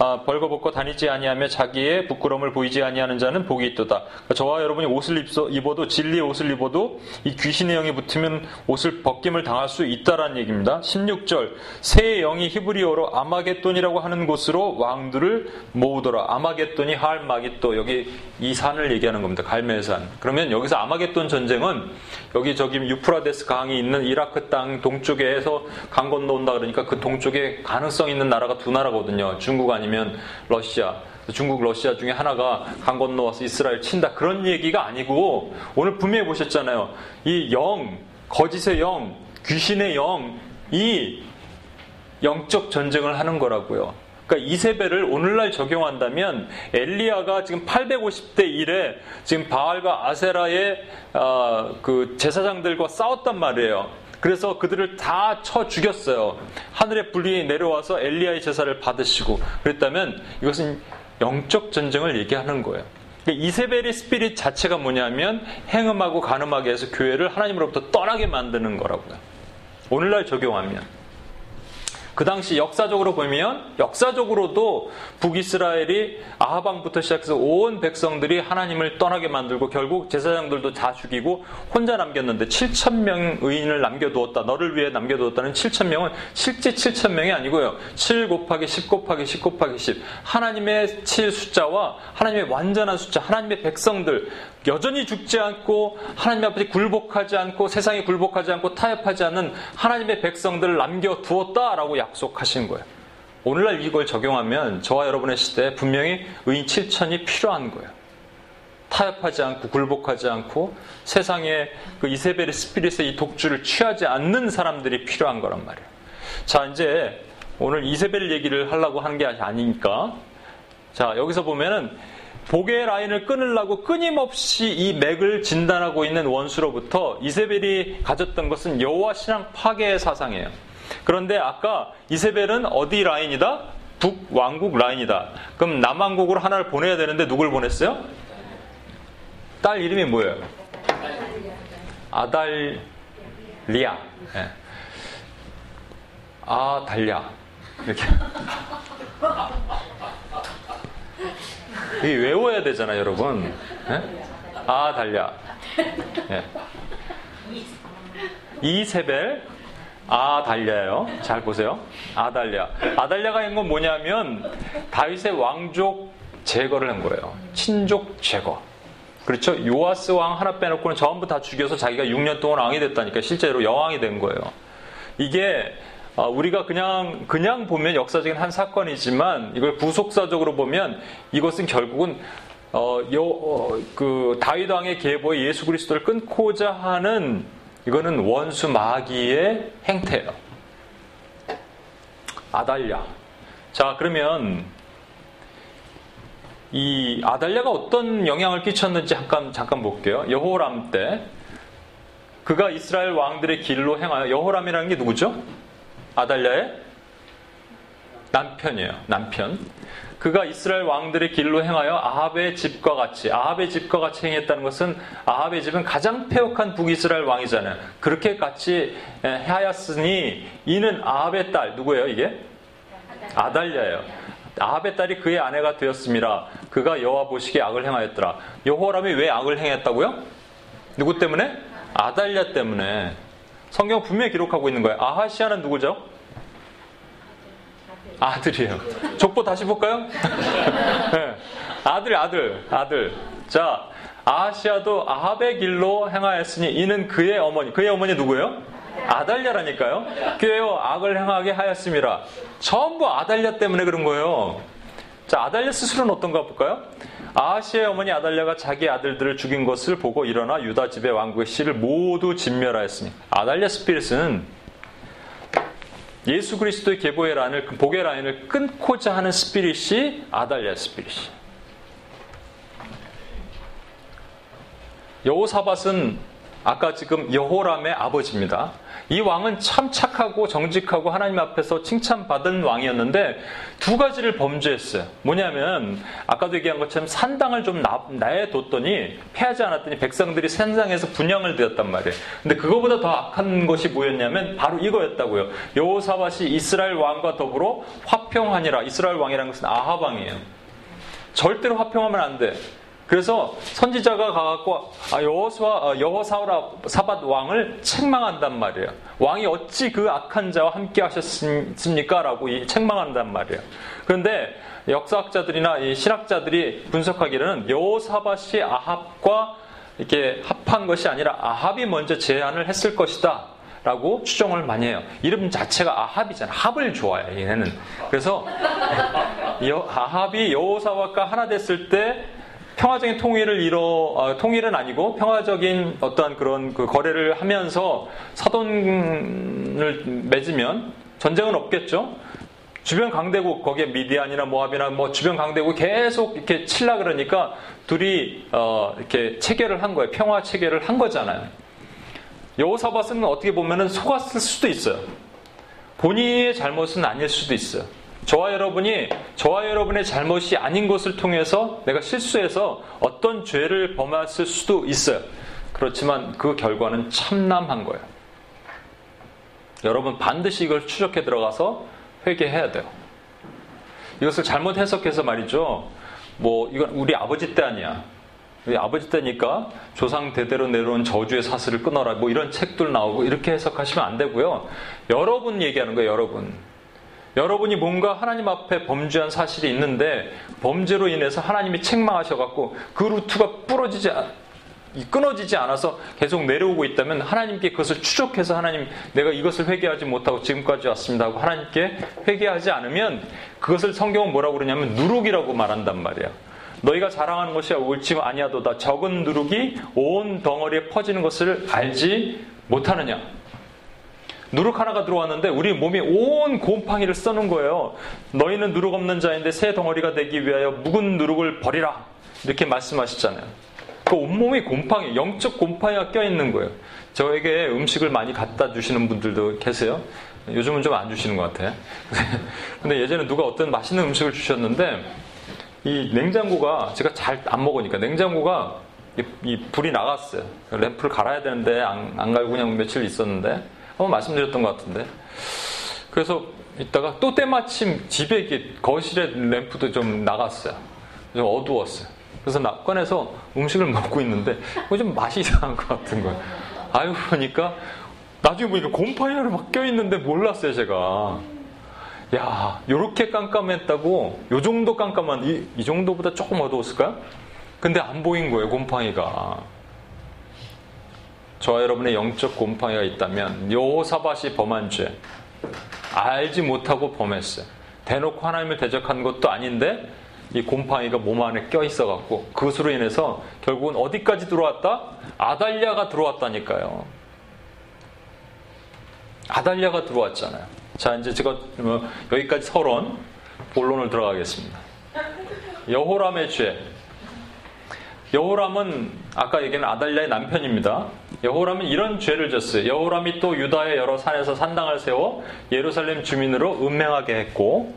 아, 벌거벗고 다니지 아니하며 자기의 부끄러움을 보이지 아니하는 자는 복이 있도다. 그러니까 저와 여러분이 옷을 입어도 진리의 옷을 입어도 이 귀신의 영이 붙으면 옷을 벗김을 당할 수 있다라는 얘기입니다. 16절 새 영이 히브리어로 아마겟돈이라고 하는 곳으로 왕들을 모으더라. 아마겟돈이 할마기또 여기 이 산을 얘기하는 겁니다. 갈멜산. 그러면 여기서 아마겟돈 전쟁은 여기 저기 유프라데스 강이 있는 이라크 땅 동쪽에서 강 건너온다 그러니까 그 동쪽에 가능성 있는 나라가 두 나라거든요. 중국 아니면 아니면 러시아, 중국, 러시아 중에 하나가 강 건너와서 이스라엘 친다. 그런 얘기가 아니고 오늘 분명히 보셨잖아요. 이 영, 거짓의 영, 귀신의 영, 이 영적 전쟁을 하는 거라고요. 그러니까 이세벨을 오늘날 적용한다면 엘리야가 지금 850대 1에 지금 바알과 아세라의 어, 그 제사장들과 싸웠단 말이에요. 그래서 그들을 다 쳐 죽였어요. 하늘의 불이 내려와서 엘리야의 제사를 받으시고 그랬다면 이것은 영적 전쟁을 얘기하는 거예요. 그러니까 이세벨의 스피릿 자체가 뭐냐면 행음하고 간음하게 해서 교회를 하나님으로부터 떠나게 만드는 거라고요. 오늘날 적용하면. 그 당시 역사적으로 보면 역사적으로도 북이스라엘이 아하방부터 시작해서 온 백성들이 하나님을 떠나게 만들고 결국 제사장들도 다 죽이고 혼자 남겼는데 7천 명 의인을 남겨두었다. 너를 위해 남겨두었다는 7천 명은 실제 7천 명이 아니고요. 7 곱하기 10 곱하기 10 곱하기 10 하나님의 7 숫자와 하나님의 완전한 숫자 하나님의 백성들 여전히 죽지 않고 하나님 앞에 굴복하지 않고 세상에 굴복하지 않고 타협하지 않는 하나님의 백성들을 남겨두었다라고 약 속하신 거예요. 오늘날 이걸 적용하면 저와 여러분의 시대에 분명히 의인 7천이 필요한 거예요. 타협하지 않고 굴복하지 않고 세상에 그 이세벨의 스피릿의 이 독주를 취하지 않는 사람들이 필요한 거란 말이에요. 자, 이제 오늘 이세벨 얘기를 하려고 하는 게 아니니까 자, 여기서 보면은 복의 라인을 끊으려고 끊임없이 이 맥을 진단하고 있는 원수로부터 이세벨이 가졌던 것은 여호와 신앙 파괴의 사상이에요. 그런데 아까 이세벨은 어디 라인이다? 북왕국 라인이다. 그럼 남왕국으로 하나를 보내야 되는데 누굴 보냈어요? 딸 이름이 뭐예요? 아달리아. 네. 아달랴. 이렇게. 이 외워야 되잖아요, 여러분. 네? 아, 달랴. 네. 이세벨, 아, 달랴요. 잘 보세요. 아달랴. 아달랴가 한 건 뭐냐면, 다윗의 왕족 제거를 한 거예요. 친족 제거. 그렇죠? 요아스 왕 하나 빼놓고는 전부 다 죽여서 자기가 6년 동안 왕이 됐다니까 실제로 여왕이 된 거예요. 이게 아, 우리가 그냥 그냥 보면 역사적인 한 사건이지만 이걸 부속사적으로 보면 이것은 결국은 어, 요, 어, 그 다윗 왕의 계보에 예수 그리스도를 끊고자 하는 이거는 원수 마귀의 행태예요. 아달랴. 자, 그러면 이 아달랴가 어떤 영향을 끼쳤는지 잠깐 잠깐 볼게요. 여호람 때 그가 이스라엘 왕들의 길로 행하여 여호람이라는 게 누구죠? 아달랴의 남편이에요. 남편. 그가 이스라엘 왕들의 길로 행하여 아합의 집과 같이 아합의 집과 같이 행했다는 것은 아합의 집은 가장 폐역한 북이스라엘 왕이잖아요. 그렇게 같이 하였으니 이는 아합의 딸 누구예요 이게? 아달랴예요. 아합의 딸이 그의 아내가 되었습니다. 그가 여호와 보시기에 악을 행하였더라. 여호람이 왜 악을 행했다고요? 누구 때문에? 아달랴 때문에. 성경 분명히 기록하고 있는 거예요. 아하시아는 누구죠? 아들이에요. 족보 다시 볼까요? 네. 아들, 아들, 아들. 자, 아하시아도 아합의 길로 행하였으니 이는 그의 어머니. 그의 어머니 누구예요? 아달랴라니까요. 그에요 악을 행하게 하였습니다. 전부 아달랴 때문에 그런 거예요. 자, 아달랴 스스로는 어떤가 볼까요? 아하시의 어머니 아달랴가 자기 아들들을 죽인 것을 보고 일어나 유다 집의 왕국의 씨를 모두 진멸하였으니 아달랴 스피릿은 예수 그리스도의 계보의 라인을 복의 라인을 끊고자 하는 스피릿이 아달랴 스피릿이. 여호사밧은 아까 지금 여호람의 아버지입니다. 이 왕은 참 착하고 정직하고 하나님 앞에서 칭찬받은 왕이었는데 두 가지를 범죄했어요. 뭐냐면 아까도 얘기한 것처럼 산당을 좀 내뒀더니 패하지 않았더니 백성들이 산당에서 분양을 드렸단 말이에요. 근데 그거보다 더 악한 것이 뭐였냐면 바로 이거였다고요. 여호사밧이 이스라엘 왕과 더불어 화평하니라. 이스라엘 왕이라는 것은 아합 왕이에요. 절대로 화평하면 안 돼. 그래서 선지자가 가갖고 아, 여호수아 여호사밧 왕을 책망한단 말이에요. 왕이 어찌 그 악한 자와 함께 하셨습니까?라고 책망한단 말이에요. 그런데 역사학자들이나 이 신학자들이 분석하기로는 여호사밧이 아합과 이렇게 합한 것이 아니라 아합이 먼저 제안을 했을 것이다. 라고 추정을 많이 해요. 이름 자체가 아합이잖아. 합을 좋아해, 얘네는. 그래서 아합이 여호사밧과 하나 됐을 때 평화적인 통일을 이뤄 어, 통일은 아니고 평화적인 어떠한 그런 그 거래를 하면서 사돈을 맺으면 전쟁은 없겠죠. 주변 강대국 거기에 미디안이나 모압이나 뭐 주변 강대국 계속 이렇게 칠라 그러니까 둘이 어, 이렇게 체결을 한 거예요. 평화 체결을 한 거잖아요. 여호사밧은 어떻게 보면은 속았을 수도 있어요. 본인의 잘못은 아닐 수도 있어요. 저와 여러분이 저와 여러분의 잘못이 아닌 것을 통해서 내가 실수해서 어떤 죄를 범했을 수도 있어요. 그렇지만 그 결과는 참남한 거예요. 여러분 반드시 이걸 추적해 들어가서 회개해야 돼요. 이것을 잘못 해석해서 말이죠. 뭐 이건 우리 아버지 때 아니야. 우리 아버지 때니까 조상 대대로 내려온 저주의 사슬을 끊어라. 뭐 이런 책들 나오고 이렇게 해석하시면 안 되고요. 여러분 얘기하는 거예요. 여러분. 여러분이 뭔가 하나님 앞에 범죄한 사실이 있는데 범죄로 인해서 하나님이 책망하셔갖고 그 루트가 부러지지 끊어지지 않아서 계속 내려오고 있다면 하나님께 그것을 추적해서 하나님 내가 이것을 회개하지 못하고 지금까지 왔습니다 하고 하나님께 회개하지 않으면 그것을 성경은 뭐라고 그러냐면 누룩이라고 말한단 말이야. 너희가 자랑하는 것이 옳지 아니하도다 적은 누룩이 온 덩어리에 퍼지는 것을 알지 못하느냐. 누룩 하나가 들어왔는데 우리 몸이 온 곰팡이를 써는 거예요. 너희는 누룩 없는 자인데 새 덩어리가 되기 위하여 묵은 누룩을 버리라. 이렇게 말씀하시잖아요. 그 온몸이 곰팡이, 영적 곰팡이가 껴있는 거예요. 저에게 음식을 많이 갖다 주시는 분들도 계세요. 요즘은 좀 안 주시는 것 같아요. 근데 예전에 누가 어떤 맛있는 음식을 주셨는데 이 냉장고가 제가 잘 안 먹으니까 냉장고가 이, 이 불이 나갔어요. 램프를 갈아야 되는데 안, 안 갈고 그냥 며칠 있었는데 한번 말씀드렸던 것 같은데. 그래서 이따가 또 때마침 집에 이렇게 거실에 램프도 좀 나갔어요. 좀 어두웠어요. 그래서 나 꺼내서 음식을 먹고 있는데 좀 맛이 이상한 것 같은 거예요. 아유 보니까 나중에 보니까 곰팡이가 막 껴있는데 몰랐어요 제가. 야, 요렇게 깜깜했다고, 요 정도 깜깜한, 이, 이 정도보다 조금 어두웠을까요? 근데 안 보인 거예요, 곰팡이가. 저와 여러분의 영적 곰팡이가 있다면 여호사밧이 범한 죄 알지 못하고 범했어요. 대놓고 하나님을 대적한 것도 아닌데 이 곰팡이가 몸 안에 껴 있어 갖고 그것으로 인해서 결국은 어디까지 들어왔다? 아달랴가 들어왔다니까요. 아달랴가 들어왔잖아요. 자 이제 제가 뭐 여기까지 서론 본론을 들어가겠습니다. 여호람의 죄 여호람은 아까 얘기한 아달랴의 남편입니다. 여호람은 이런 죄를 졌어요. 여호람이 또 유다의 여러 산에서 산당을 세워 예루살렘 주민으로 음행하게 했고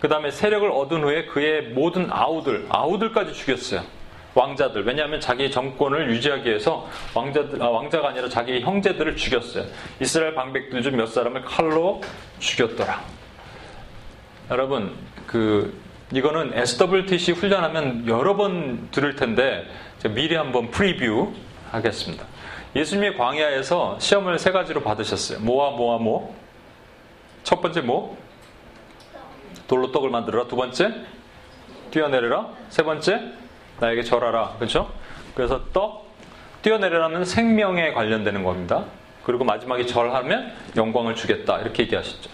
그 다음에 세력을 얻은 후에 그의 모든 아우들, 아우들까지 죽였어요. 왕자들. 왜냐하면 자기 정권을 유지하기 위해서 왕자들, 아, 왕자가 아니라 자기 형제들을 죽였어요. 이스라엘 방백들 중 몇 사람을 칼로 죽였더라. 여러분, 그 이거는 SWTC 훈련하면 여러 번 들을 텐데 미리 한번 프리뷰 하겠습니다. 예수님이 광야에서 시험을 세 가지로 받으셨어요. 뭐와 뭐와 뭐? 첫 번째 뭐? 돌로 떡을 만들어라. 두 번째 뛰어내려라. 세 번째 나에게 절하라. 그렇죠? 그래서 떡 뛰어내려라는 생명에 관련되는 겁니다. 그리고 마지막에 절하면 영광을 주겠다. 이렇게 얘기하셨죠.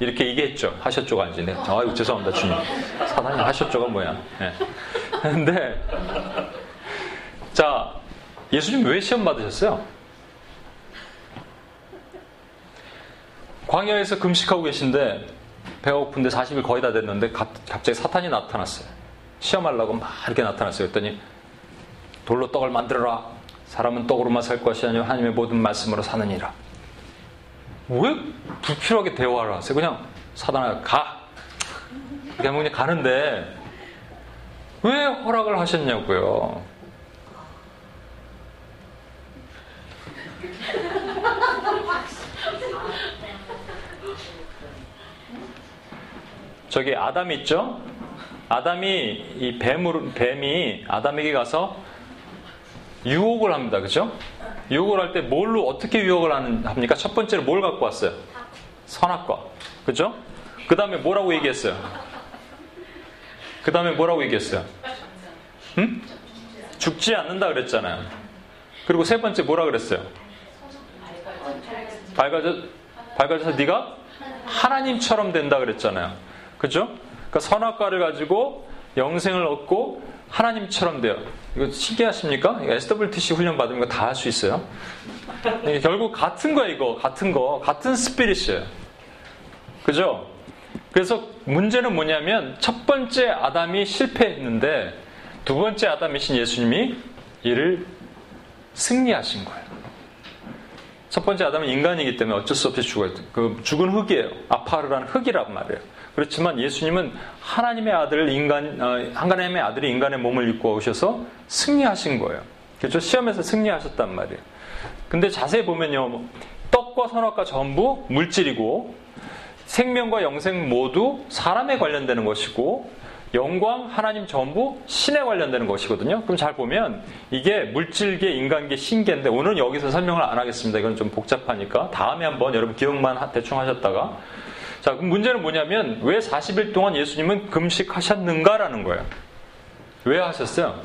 이렇게 얘기했죠. 하셨죠가 아니지. 네. 아유, 죄송합니다, 주님. 사단이 하셨죠가 뭐야. 네. 근데, 자, 예수님 왜 시험 받으셨어요? 광야에서 금식하고 계신데, 배가 고픈데 40일 거의 다 됐는데, 갑자기 사탄이 나타났어요. 시험하려고 막 이렇게 나타났어요. 그랬더니, 돌로 떡을 만들어라. 사람은 떡으로만 살 것이 아니라 하나님의 모든 말씀으로 사느니라. 왜 불필요하게 대화를 하세요? 그냥 사단아 가. 그냥 가는데 왜 허락을 하셨냐고요. 저기 아담 있죠? 아담이 이 뱀을 뱀이 아담에게 가서 유혹을 합니다. 그죠? 유혹을 할 때 뭘로 어떻게 유혹을 하는, 합니까? 첫 번째로 뭘 갖고 왔어요? 선악과. 그죠? 그 다음에 뭐라고 얘기했어요? 그 다음에 뭐라고 얘기했어요? 응? 죽지 않는다 그랬잖아요. 그리고 세 번째 뭐라 그랬어요? 밝아져, 밝아져서 네가 하나님처럼 된다 그랬잖아요. 그죠? 그러니까 선악과를 가지고 영생을 얻고 하나님처럼 돼요. 이거 신기하십니까? SWTC 훈련 받으면 다할 수 있어요. 결국 같은 거예요, 이거. 같은 거. 같은 스피릿이에요. 그죠? 그래서 문제는 뭐냐면 첫 번째 아담이 실패했는데 두 번째 아담이신 예수님이 이를 승리하신 거예요. 첫 번째 아담은 인간이기 때문에 어쩔 수 없이 죽어요. 그 죽은 흙이에요. 아파르라는 흙이란 말이에요. 그렇지만 예수님은 하나님의 아들 인간 어, 하나님의 아들이 인간의 몸을 입고 오셔서 승리하신 거예요. 그렇죠? 시험에서 승리하셨단 말이에요. 근데 자세히 보면요. 떡과 선악과 전부 물질이고 생명과 영생 모두 사람에 관련되는 것이고 영광, 하나님 전부 신에 관련되는 것이거든요. 그럼 잘 보면 이게 물질계, 인간계, 신계인데 오늘은 여기서 설명을 안 하겠습니다. 이건 좀 복잡하니까 다음에 한번 여러분 기억만 대충 하셨다가 자, 그럼 문제는 뭐냐면 왜 40일 동안 예수님은 금식하셨는가라는 거예요. 왜 하셨어요?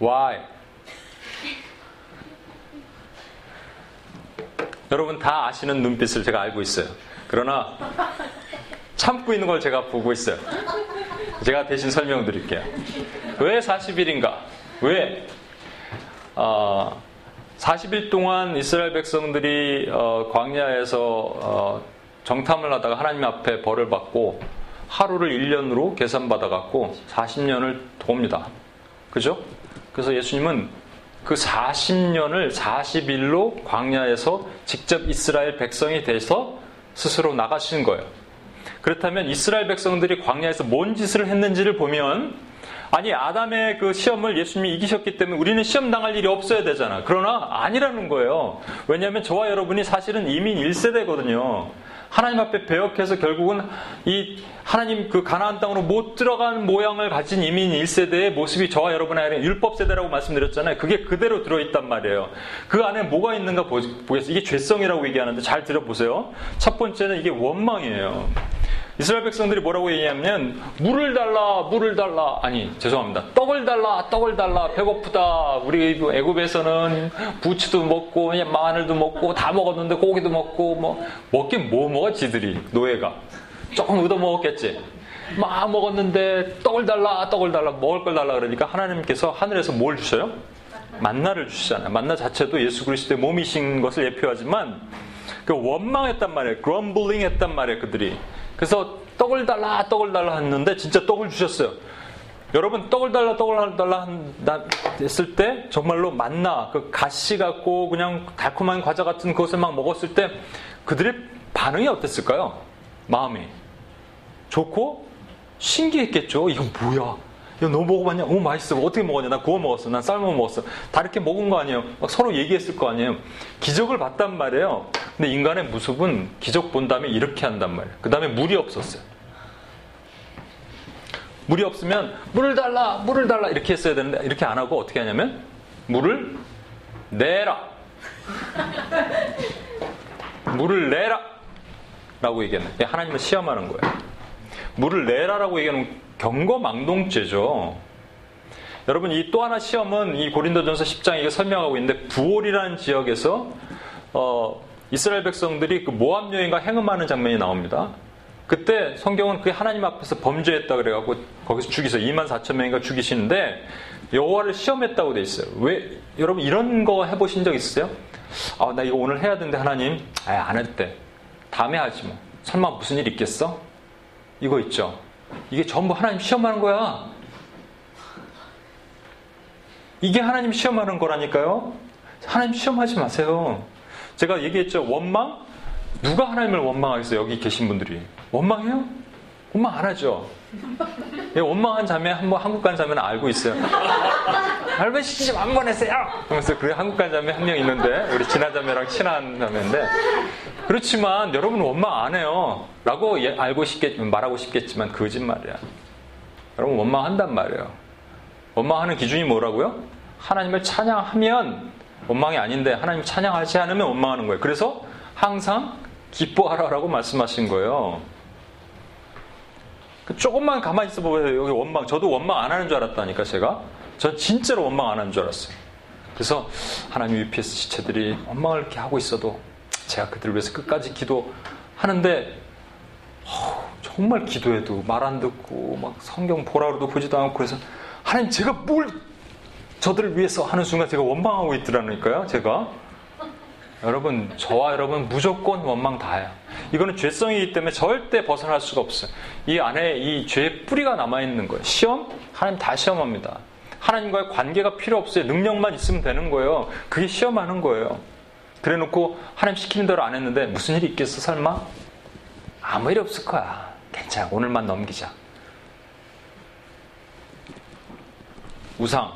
Why? 여러분 다 아시는 눈빛을 제가 알고 있어요. 그러나 참고 있는 걸 제가 보고 있어요. 제가 대신 설명드릴게요. 왜 40일인가? 왜? 어, 40일 동안 이스라엘 백성들이 어, 광야에서 어, 정탐을 하다가 하나님 앞에 벌을 받고 하루를 1년으로 계산받아 갖고 40년을 돕니다. 그죠? 그래서 예수님은 그 40년을 40일로 광야에서 직접 이스라엘 백성이 돼서 스스로 나가신 거예요. 그렇다면 이스라엘 백성들이 광야에서 뭔 짓을 했는지를 보면 아니 아담의 그 시험을 예수님이 이기셨기 때문에 우리는 시험 당할 일이 없어야 되잖아. 그러나 아니라는 거예요. 왜냐하면 저와 여러분이 사실은 이민 1세대거든요. 하나님 앞에 배역해서 결국은 이 하나님 그 가나안 땅으로 못 들어간 모양을 가진 이민 1세대의 모습이 저와 여러분의 안에 율법 세대라고 말씀드렸잖아요. 그게 그대로 들어있단 말이에요. 그 안에 뭐가 있는가 보겠어요. 이게 죄성이라고 얘기하는데 잘 들어보세요. 첫 번째는 이게 원망이에요. 이스라엘 백성들이 뭐라고 얘기하면 물을 달라 물을 달라. 아니 죄송합니다. 떡을 달라 떡을 달라. 배고프다. 우리 애굽에서는 부추도 먹고 마늘도 먹고 다 먹었는데 고기도 먹고 뭐 먹긴 뭐 먹어 지들이 노예가. 조금 얻어 먹었겠지. 막 먹었는데 떡을 달라 떡을 달라. 먹을 걸 달라 그러니까 하나님께서 하늘에서 뭘 주셔요? 만나를 주시잖아요. 만나 자체도 예수 그리스도의 몸이신 것을 예표하지만 그 원망했단 말이에요. 그럼블링 했단 말이에요 그들이 그래서 떡을 달라 떡을 달라 했는데 진짜 떡을 주셨어요. 여러분 떡을 달라 떡을 달라 했을 때 정말로 만나 그 가시 같고 그냥 달콤한 과자 같은 것을 막 먹었을 때 그들의 반응이 어땠을까요? 마음이 좋고 신기했겠죠. 이건 뭐야? 야, 너 먹어봤냐? 오, 맛있어. 어떻게 먹었냐? 나 구워 먹었어. 난 삶아 먹었어. 다 이렇게 먹은 거 아니에요? 막 서로 얘기했을 거 아니에요? 기적을 봤단 말이에요. 근데 인간의 모습은 기적 본 다음에 이렇게 한단 말이에요. 그 다음에 물이 없었어요. 물이 없으면 물을 달라, 물을 달라 이렇게 했어야 되는데 이렇게 안 하고 어떻게 하냐면 물을 내라. 물을 내라. 라고 얘기했는데 하나님을 시험하는 거예요. 물을 내라라고 얘기하는 경거망동죄죠. 여러분 이 또 하나 시험은 이 고린도전서 10장 이게 설명하고 있는데 부올이라는 지역에서 어, 이스라엘 백성들이 그 모함 여인과 행음하는 장면이 나옵니다. 그때 성경은 그 하나님 앞에서 범죄했다 그래갖고 거기서 죽이서 2만 4천 명인가 죽이시는데 여호와를 시험했다고 돼 있어요. 왜 여러분 이런 거 해보신 적 있으세요? 아 나 이거 오늘 해야 되는데 하나님 아안 해도 돼. 다음에 하지 뭐. 설마 무슨 일 있겠어? 이거 있죠. 이게 전부 하나님 시험하는 거야. 이게 하나님 시험하는 거라니까요. 하나님 시험하지 마세요. 제가 얘기했죠. 원망? 누가 하나님을 원망하겠어요? 여기 계신 분들이. 원망해요? 원망 안 하죠. 예, 원망한 자매 한번 한국 간 자매는 알고 있어요. 할배 시집 한 번 했어요. 그러면서 그 한국 간 자매 한 명 있는데 우리 진아 자매랑 친한 자매인데 그렇지만 여러분 원망 안 해요. 라고 예, 알고 싶겠 말하고 싶겠지만 거짓말이야. 여러분 원망한단 말이에요. 원망하는 기준이 뭐라고요? 하나님을 찬양하면 원망이 아닌데 하나님 찬양하지 않으면 원망하는 거예요. 그래서 항상 기뻐하라라고 말씀하신 거예요. 그 조금만 가만히 있어 보세요. 여기 원망. 저도 원망 안 하는 줄 알았다니까, 제가. 전 진짜로 원망 안 하는 줄 알았어요. 그래서 하나님 UPS 지체들이 원망을 이렇게 하고 있어도 제가 그들을 위해서 끝까지 기도하는데 정말 기도해도 말 안 듣고 막 성경 보라로도 보지도 않고 그래서 하나님 제가 뭘 저들을 위해서 하는 순간 제가 원망하고 있더라니까요. 제가 여러분 저와 여러분 무조건 원망 다해요. 이거는 죄성이기 때문에 절대 벗어날 수가 없어요. 이 안에 이 죄의 뿌리가 남아 있는 거예요. 시험 하나님 다 시험합니다. 하나님과의 관계가 필요 없어요. 능력만 있으면 되는 거예요. 그게 시험하는 거예요. 그래 놓고 하나님 시키는 대로 안 했는데 무슨 일이 있겠어 설마? 아무 일 없을 거야. 괜찮아. 오늘만 넘기자. 우상.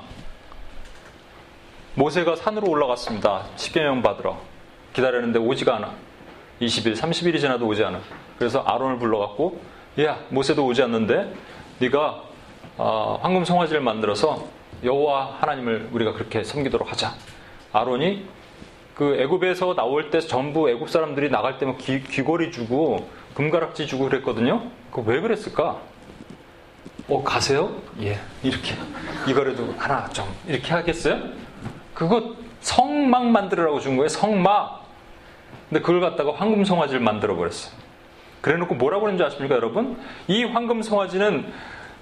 모세가 산으로 올라갔습니다. 십계명 받으러. 기다렸는데 오지가 않아. 20일, 30일이 지나도 오지 않아. 그래서 아론을 불러갖고 야 모세도 오지 않는데 네가 어, 황금 송아지를 만들어서 여호와 하나님을 우리가 그렇게 섬기도록 하자. 아론이 그 애굽에서 나올 때 전부 애굽 사람들이 나갈 때면 귀, 귀걸이 주고 금가락지 주고 그랬거든요. 그거 왜 그랬을까? 어 가세요? 예 이렇게 이거라도 하나 좀 이렇게 하겠어요? 그거 성막 만들으라고 준 거예요. 성막. 근데 그걸 갖다가 황금 송아지를 만들어 버렸어요. 그래놓고 뭐라고 그러는지 아십니까, 여러분? 이 황금 송아지는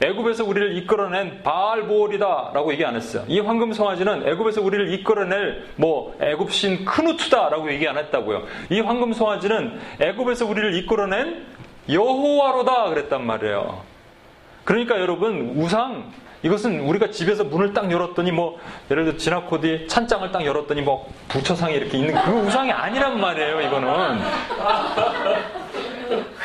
애굽에서 우리를 이끌어낸 바알보올이다라고 얘기 안 했어요. 이 황금 송아지는 애굽에서 우리를 이끌어낼 뭐 애굽신 크누트다라고 얘기 안 했다고요. 이 황금 송아지는 애굽에서 우리를 이끌어낸 여호와로다 그랬단 말이에요. 그러니까 여러분 우상 이것은 우리가 집에서 문을 딱 열었더니 뭐 예를 들어 진화코디 찬장을 딱 열었더니 뭐 부처상이 이렇게 있는 그 우상이 아니란 말이에요. 이거는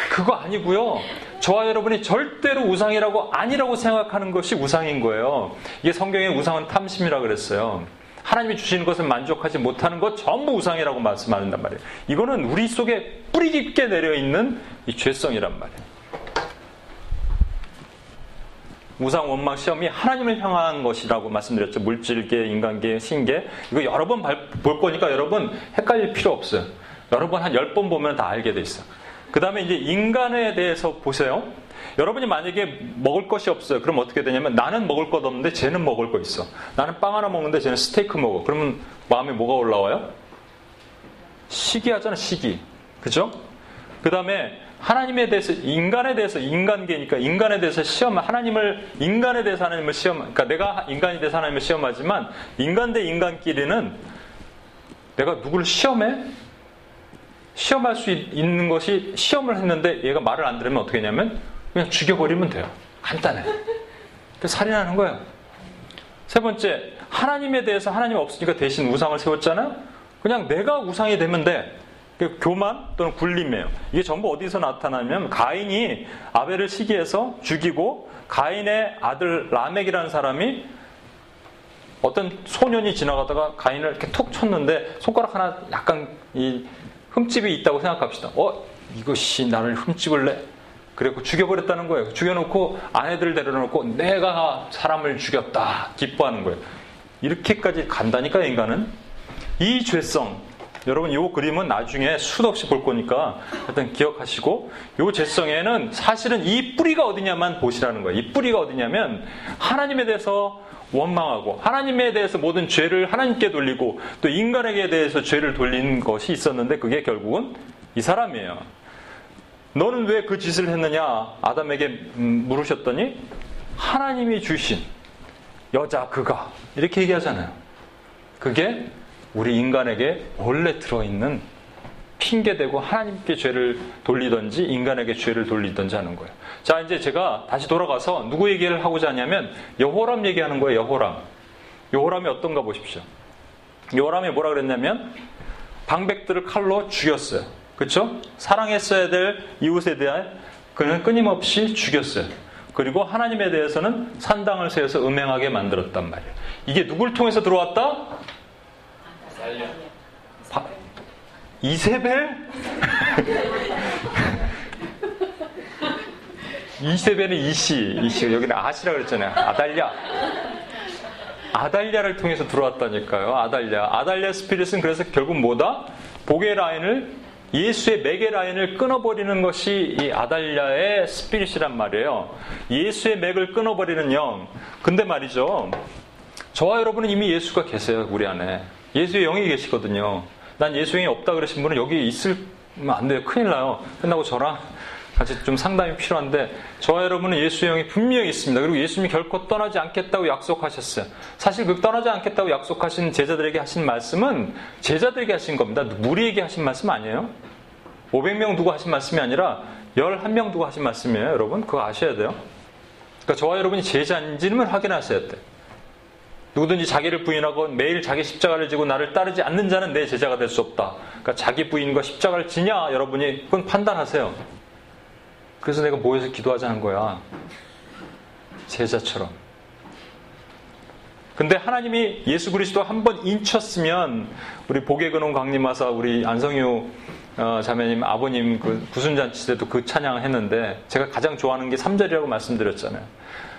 그거 아니고요. 저와 여러분이 절대로 우상이라고 아니라고 생각하는 것이 우상인 거예요. 이게 성경에 우상은 탐심이라 그랬어요. 하나님이 주시는 것을 만족하지 못하는 것 전부 우상이라고 말씀하는단 말이에요. 이거는 우리 속에 뿌리 깊게 내려 있는 이 죄성이란 말이에요. 우상 원망 시험이 하나님을 향한 것이라고 말씀드렸죠. 물질계, 인간계, 신계. 이거 여러 번 볼 거니까 여러분 헷갈릴 필요 없어요. 여러 번 한 열 번 보면 다 알게 돼 있어. 그 다음에 이제 인간에 대해서 보세요. 여러분이 만약에 먹을 것이 없어요. 그럼 어떻게 되냐면 나는 먹을 것 없는데 쟤는 먹을 거 있어. 나는 빵 하나 먹는데 쟤는 스테이크 먹어. 그러면 마음에 뭐가 올라와요? 시기하잖아, 시기. 그죠? 그 다음에 하나님에 대해서 인간에 대해서 인간계니까 인간에 대해서 시험 하나님을 인간에 대해서 하나님을 시험 그러니까 내가 인간이 대해서 하나님을 시험하지만 인간 대 인간끼리는 내가 누구를 시험해? 시험할 수 있는 것이 시험을 했는데 얘가 말을 안 들으면 어떻게 하냐면 그냥 죽여버리면 돼요. 간단해. 그 살인하는 거예요. 세 번째 하나님에 대해서 하나님 없으니까 대신 우상을 세웠잖아요? 그냥 내가 우상이 되면 돼. 그 교만 또는 굴림이에요. 이게 전부 어디서 나타나냐면 가인이 아벨을 시기해서 죽이고 가인의 아들 라멕이라는 사람이 어떤 소년이 지나가다가 가인을 이렇게 툭 쳤는데 손가락 하나 약간 이 흠집이 있다고 생각합시다. 어 이것이 나를 흠집을래? 그래고 죽여버렸다는 거예요. 죽여놓고 아내들 데려놓고 내가 사람을 죽였다 기뻐하는 거예요. 이렇게까지 간다니까 인간은 이 죄성 여러분 이 그림은 나중에 수도 없이 볼 거니까 일단 기억하시고 이 재성에는 사실은 이 뿌리가 어디냐만 보시라는 거예요. 이 뿌리가 어디냐면 하나님에 대해서 원망하고 하나님에 대해서 모든 죄를 하나님께 돌리고 또 인간에게 대해서 죄를 돌린 것이 있었는데 그게 결국은 이 사람이에요. 너는 왜 그 짓을 했느냐? 아담에게 음, 물으셨더니 하나님이 주신 여자 그가 이렇게 얘기하잖아요. 그게 우리 인간에게 원래 들어있는 핑계대고 하나님께 죄를 돌리든지 인간에게 죄를 돌리든지 하는 거예요. 자, 이제 제가 다시 돌아가서 누구 얘기를 하고자 하냐면 여호람 얘기하는 거예요, 여호람. 여호람이 어떤가 보십시오. 요람이 뭐라 그랬냐면 방백들을 칼로 죽였어요. 그렇죠? 사랑했어야 될 이웃에 대한 그는 끊임없이 죽였어요. 그리고 하나님에 대해서는 산당을 세워서 음행하게 만들었단 말이에요. 이게 누굴 통해서 들어왔다? 바, 이세벨? 이세벨은 이시, 이시 여기는 아시라 그랬잖아요. 아달랴. 아달랴를 통해서 들어왔다니까요. 아달랴. 아달랴 스피릿은 그래서 결국 뭐다? 복의 라인을 예수의 매개 라인을 끊어버리는 것이 이 아달랴의 스피릿이란 말이에요. 예수의 맥을 끊어버리는 영. 근데 말이죠. 저와 여러분은 이미 예수가 계세요. 우리 안에. 예수의 영이 계시거든요. 난 예수의 영이 없다 그러신 분은 여기 있으면 안 돼요. 큰일 나요. 끝나고 저랑 같이 좀 상담이 필요한데 저와 여러분은 예수의 영이 분명히 있습니다. 그리고 예수님이 결코 떠나지 않겠다고 약속하셨어요. 사실 그 떠나지 않겠다고 약속하신 제자들에게 하신 말씀은 제자들에게 하신 겁니다. 무리에게 하신 말씀 아니에요? 500명 두고 하신 말씀이 아니라 11명 두고 하신 말씀이에요. 여러분 그거 아셔야 돼요. 그러니까 저와 여러분이 제자인지는 확인하셔야 돼요. 누구든지 자기를 부인하고 매일 자기 십자가를 지고 나를 따르지 않는 자는 내 제자가 될 수 없다. 그러니까 자기 부인과 십자가를 지냐 여러분이 그건 판단하세요. 그래서 내가 모여서 기도하자는 거야. 제자처럼. 근데 하나님이 예수 그리스도 한 번 인쳤으면 우리 복의 근원 강림하사 우리 안성유 어, 자매님 아버님 그 구순잔치 때도 그 찬양을 했는데 제가 가장 좋아하는 게 3절이라고 말씀드렸잖아요.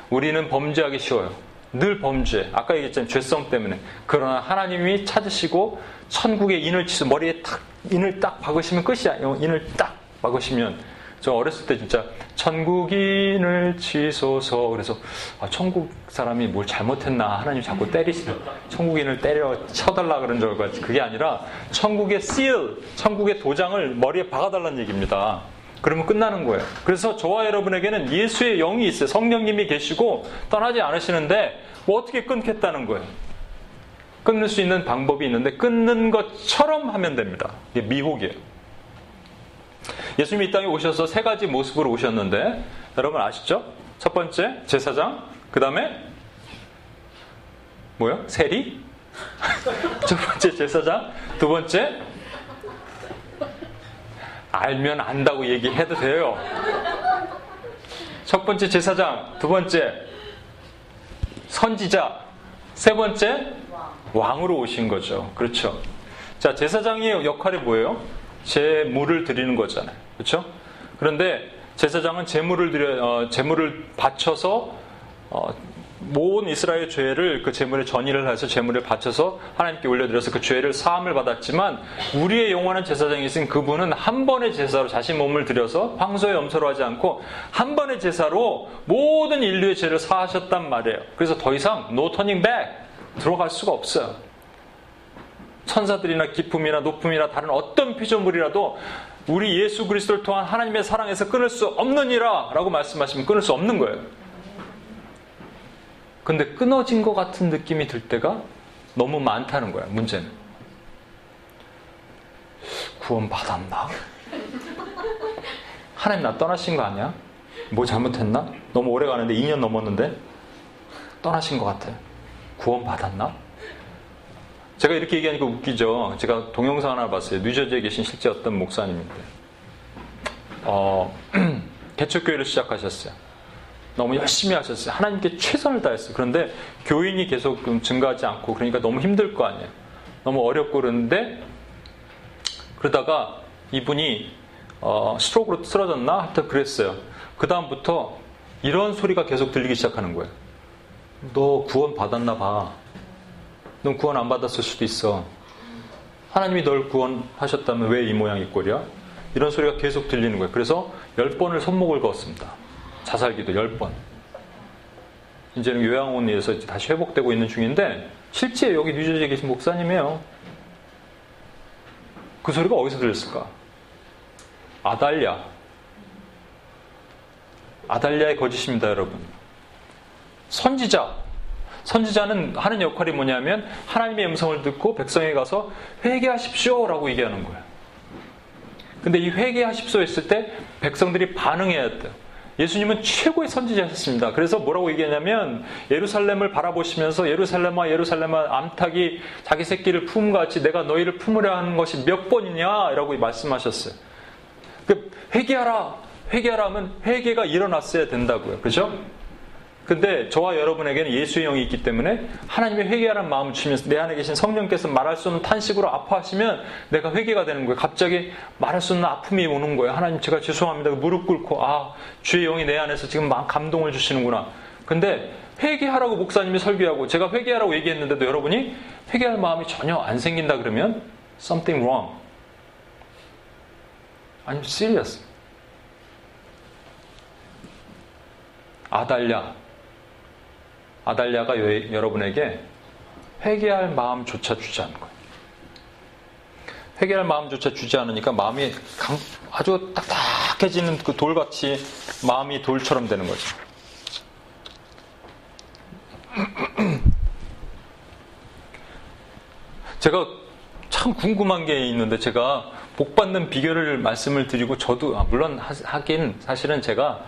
우리는 범죄하기 쉬워요. 늘 범죄. 아까 얘기했잖아요. 죄성 때문에. 그러나 하나님이 찾으시고 천국의 인을 치서 머리에 탁 인을 딱 박으시면 끝이야. 인을 딱 박으시면 저 어렸을 때 진짜 천국인을 치소서 그래서 아, 천국 사람이 뭘 잘못했나 하나님 자꾸 때리시는 천국인을 때려 쳐달라 그런 줄 알고 그게 아니라 천국의 seal 천국의 도장을 머리에 박아달라는 얘기입니다. 그러면 끝나는 거예요. 그래서 저와 여러분에게는 예수의 영이 있어요. 성령님이 계시고 떠나지 않으시는데 뭐 어떻게 끊겠다는 거예요. 끊을 수 있는 방법이 있는데 끊는 것처럼 하면 됩니다. 이게 미혹이에요. 예수님이 이 땅에 오셔서 세 가지 모습으로 오셨는데 여러분 아시죠? 첫 번째 제사장, 그 다음에 뭐요? 세리? 첫 번째 제사장, 두 번째 알면 안다고 얘기해도 돼요. 첫 번째 제사장, 두 번째 선지자, 세 번째 왕으로 오신 거죠. 그렇죠. 자, 제사장의 역할이 뭐예요? 제물을 드리는 거잖아요. 그렇죠? 그런데 제사장은 제물을 드려 어, 제물을 바쳐서 어, 모든 이스라엘 죄를 그 제물에 전의를 해서 제물을 바쳐서 하나님께 올려드려서 그 죄를 사함을 받았지만 우리의 영원한 제사장이신 그분은 한 번의 제사로 자신 몸을 들여서 황소의 염소로 하지 않고 한 번의 제사로 모든 인류의 죄를 사하셨단 말이에요. 그래서 더 이상 no turning back 들어갈 수가 없어요. 천사들이나 기품이나 높음이나 다른 어떤 피조물이라도 우리 예수 그리스도를 통한 하나님의 사랑에서 끊을 수 없느니라 라고 말씀하시면 끊을 수 없는 거예요. 근데 끊어진 것 같은 느낌이 들 때가 너무 많다는 거야, 문제는. 구원 받았나? 하나님 나 떠나신 거 아니야? 뭐 잘못했나? 너무 오래 가는데 2년 넘었는데? 떠나신 것 같아. 구원 받았나? 제가 이렇게 얘기하니까 웃기죠. 제가 동영상 하나 봤어요. 뉴저지에 계신 실제 어떤 목사님인데. 어, 개척교회를 시작하셨어요. 너무 열심히 하셨어요. 하나님께 최선을 다했어요. 그런데 교인이 계속 증가하지 않고 그러니까 너무 힘들 거 아니에요. 너무 어렵고 그러는데 그러다가 이분이 어, 스트로크로 쓰러졌나? 하여튼 그랬어요. 그 다음부터 이런 소리가 계속 들리기 시작하는 거예요. 너 구원 받았나 봐. 넌 구원 안 받았을 수도 있어. 하나님이 널 구원하셨다면 왜 이 모양 이 꼴이야? 이런 소리가 계속 들리는 거예요. 그래서 열 번을 손목을 그었습니다. 자살기도 열 번. 이제는 요양원에서 다시 회복되고 있는 중인데 실제 여기 뉴저지에 계신 목사님이에요. 그 소리가 어디서 들렸을까? 아달랴. 아달랴의 거짓입니다, 여러분. 선지자. 선지자는 하는 역할이 뭐냐면 하나님의 음성을 듣고 백성에 가서 회개하십시오라고 얘기하는 거예요. 근데 이 회개하십시오 했을 때 백성들이 반응해야 돼요. 예수님은 최고의 선지자였습니다. 그래서 뭐라고 얘기하냐면 예루살렘을 바라보시면서 예루살렘아 예루살렘아 암탉이 자기 새끼를 품같이 내가 너희를 품으려 하는 것이 몇 번이냐라고 말씀하셨어요. 그 회개하라 회개하라 하면 회개가 일어났어야 된다고요. 그죠? 근데 저와 여러분에게는 예수의 영이 있기 때문에 하나님의 회개하는 마음을 주면서 내 안에 계신 성령께서 말할 수 없는 탄식으로 아파하시면 내가 회개가 되는 거예요. 갑자기 말할 수 없는 아픔이 오는 거예요. 하나님 제가 죄송합니다. 무릎 꿇고 아 주의 영이 내 안에서 지금 막 감동을 주시는구나. 근데 회개하라고 목사님이 설교하고 제가 회개하라고 얘기했는데도 여러분이 회개할 마음이 전혀 안 생긴다 그러면 something wrong. 아니면 serious. 아달랴 아달랴가 여러분에게 회개할 마음조차 주지 않는 거예요. 회개할 마음조차 주지 않으니까 마음이 아주 딱딱해지는 그 돌같이 마음이 돌처럼 되는 거죠. 제가 참 궁금한 게 있는데 제가 복 받는 비결을 말씀을 드리고 저도 아, 물론 하긴 사실은 제가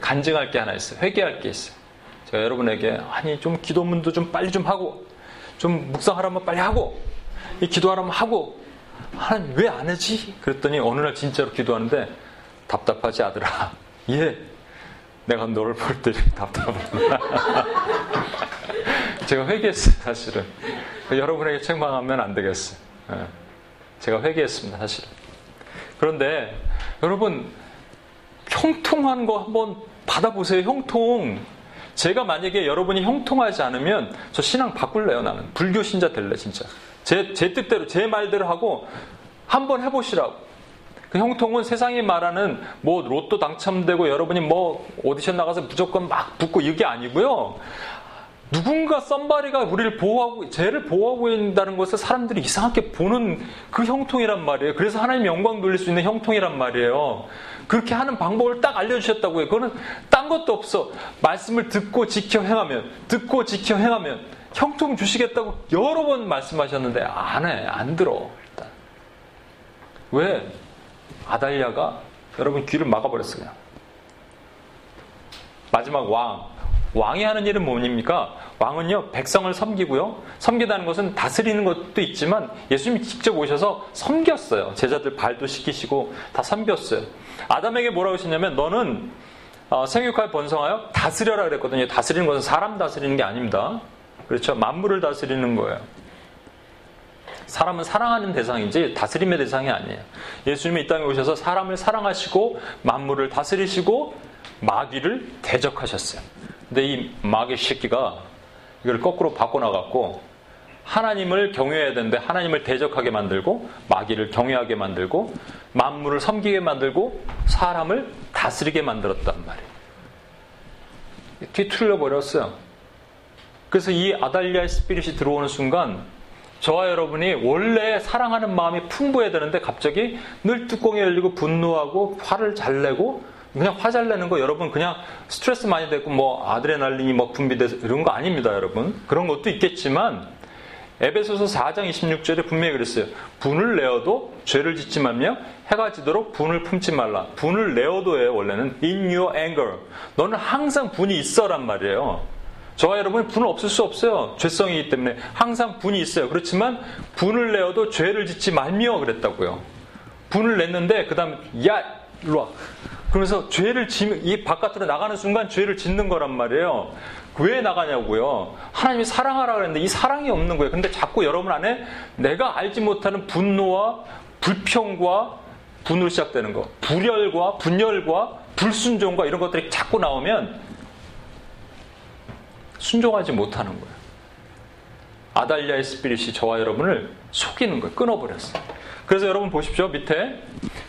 간증할 게 하나 있어요. 회개할 게 있어요. 제가 여러분에게 아니 좀 기도문도 좀 빨리 좀 하고 좀 묵상하라면 빨리 하고 이 기도하라면 하고 하나님 왜 안 하지? 그랬더니 어느 날 진짜로 기도하는데 답답하지 아들아. 예 내가 너를 볼 때 답답하구나. 제가 회개했어요 사실은. 여러분에게 책망하면 안 되겠어요. 예. 제가 회개했습니다 사실은. 그런데 여러분 형통한 거 한번 받아보세요 형통 제가 만약에 여러분이 형통하지 않으면 저 신앙 바꿀래요, 나는. 불교 신자 될래, 진짜. 제, 제 뜻대로, 제 말대로 하고 한번 해보시라고. 그 형통은 세상이 말하는 뭐 로또 당첨되고 여러분이 뭐 오디션 나가서 무조건 막 붙고 이게 아니고요. 누군가 썸바리가 우리를 보호하고, 쟤를 보호하고 있다는 것을 사람들이 이상하게 보는 그 형통이란 말이에요. 그래서 하나님 영광 돌릴 수 있는 형통이란 말이에요. 그렇게 하는 방법을 딱 알려주셨다고요. 그거는 딴 것도 없어. 말씀을 듣고 지켜 행하면, 듣고 지켜 행하면 형통 주시겠다고 여러 번 말씀하셨는데 안 해, 안 들어. 일단. 왜? 아달랴가 여러분 귀를 막아버렸어요. 마지막 왕. 왕이 하는 일은 뭡니까? 왕은요, 백성을 섬기고요. 섬기다는 것은 다스리는 것도 있지만 예수님이 직접 오셔서 섬겼어요. 제자들 발도 씻기시고 다 섬겼어요. 아담에게 뭐라고 하셨냐면 너는 어, 생육하여 번성하여 다스려라 그랬거든요. 다스리는 것은 사람 다스리는 게 아닙니다. 그렇죠. 만물을 다스리는 거예요. 사람은 사랑하는 대상이지 다스림의 대상이 아니에요. 예수님이 이 땅에 오셔서 사람을 사랑하시고 만물을 다스리시고 마귀를 대적하셨어요. 근데 이 마귀 새끼가 이걸 거꾸로 바꿔나갔고 하나님을 경외해야 되는데 하나님을 대적하게 만들고 마귀를 경외하게 만들고 만물을 섬기게 만들고 사람을 다스리게 만들었단 말이에요. 뒤틀려 버렸어요. 그래서 이 아달리아의 스피릿이 들어오는 순간 저와 여러분이 원래 사랑하는 마음이 풍부해야 되는데 갑자기 늘 뚜껑이 열리고 분노하고 화를 잘 내고 그냥 화 잘 내는 거 여러분 그냥 스트레스 많이 되고 뭐 아드레날린이 뭐 분비돼서 이런 거 아닙니다 여러분 그런 것도 있겠지만 에베소서 4장 26절에 분명히 그랬어요. 분을 내어도 죄를 짓지 말며 해가 지도록 분을 품지 말라. 분을 내어도예요, 원래는. In your anger. 너는 항상 분이 있어란 말이에요. 저와 여러분이 분은 없을 수 없어요. 죄성이기 때문에. 항상 분이 있어요. 그렇지만 분을 내어도 죄를 짓지 말며 그랬다고요. 분을 냈는데, 그 다음, 야, 일로 와. 그러면서 죄를 지면, 이 바깥으로 나가는 순간 죄를 짓는 거란 말이에요. 왜 나가냐고요. 하나님이 사랑하라 그랬는데 이 사랑이 없는 거예요. 근데 자꾸 여러분 안에 내가 알지 못하는 분노와 불평과 분으로 시작되는 거, 불열과 분열과 불순종과 이런 것들이 자꾸 나오면 순종하지 못하는 거예요. 아달리아의 스피릿이 저와 여러분을 속이는 거예요. 끊어버렸어요. 그래서 여러분 보십시오. 밑에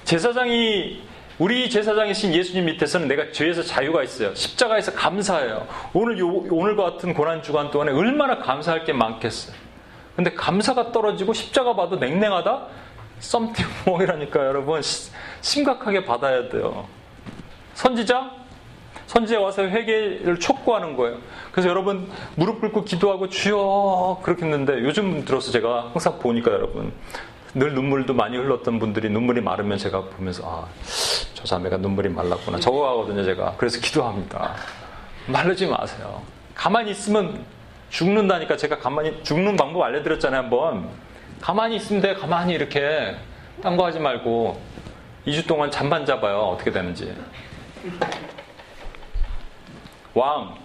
제사장이 우리 제사장이신 예수님 밑에서는 내가 죄에서 자유가 있어요. 십자가에서 감사해요. 오늘 요, 오늘과 같은 고난 주간 동안에 얼마나 감사할 게 많겠어요. 근데 감사가 떨어지고 십자가 봐도 냉랭하다? 썸띵 몽이라니까 여러분 심각하게 받아야 돼요. 선지자? 선지에 와서 회개를 촉구하는 거예요. 그래서 여러분 무릎 꿇고 기도하고 주여 그렇게 했는데 요즘 들어서 제가 항상 보니까 여러분 늘 눈물도 많이 흘렀던 분들이 눈물이 마르면 제가 보면서 아, 저 자매가 눈물이 말랐구나. 적어가거든요, 제가. 그래서 기도합니다. 마르지 마세요. 가만히 있으면 죽는다니까 제가 가만히 죽는 방법 알려드렸잖아요, 한번. 가만히 있으면 돼, 가만히 이렇게. 딴 거 하지 말고 2주 동안 잠만 자 봐요. 어떻게 되는지. 왕,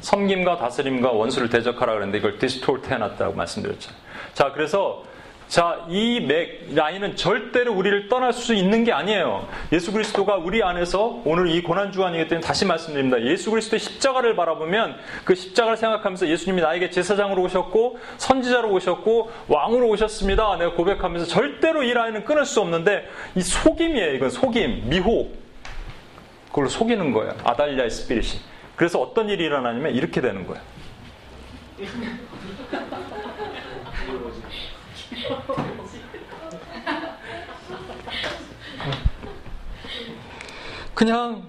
섬김과 다스림과 원수를 대적하라 그랬는데 이걸 distort 해놨다고 말씀드렸죠. 자, 그래서 자, 이 맥, 라인은 절대로 우리를 떠날 수 있는 게 아니에요. 예수 그리스도가 우리 안에서 오늘 이 고난 주간이기 때문에 다시 말씀드립니다. 예수 그리스도의 십자가를 바라보면 그 십자가를 생각하면서 예수님이 나에게 제사장으로 오셨고 선지자로 오셨고 왕으로 오셨습니다. 내가 고백하면서 절대로 이 라인은 끊을 수 없는데 이 속임이에요. 이건 속임, 미혹. 그걸로 속이는 거예요. 아달리아의 스피릿이. 그래서 어떤 일이 일어나냐면 이렇게 되는 거예요. 그냥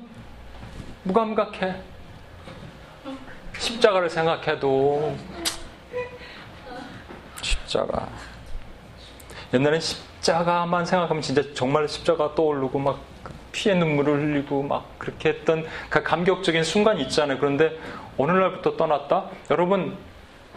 무감각해. 십자가를 생각해도 십자가. 옛날엔 십자가만 생각하면 진짜 정말 십자가 떠오르고 막 피의 눈물을 흘리고 막 그렇게 했던 그 감격적인 순간이 있잖아요. 그런데 오늘날부터 떠났다? 여러분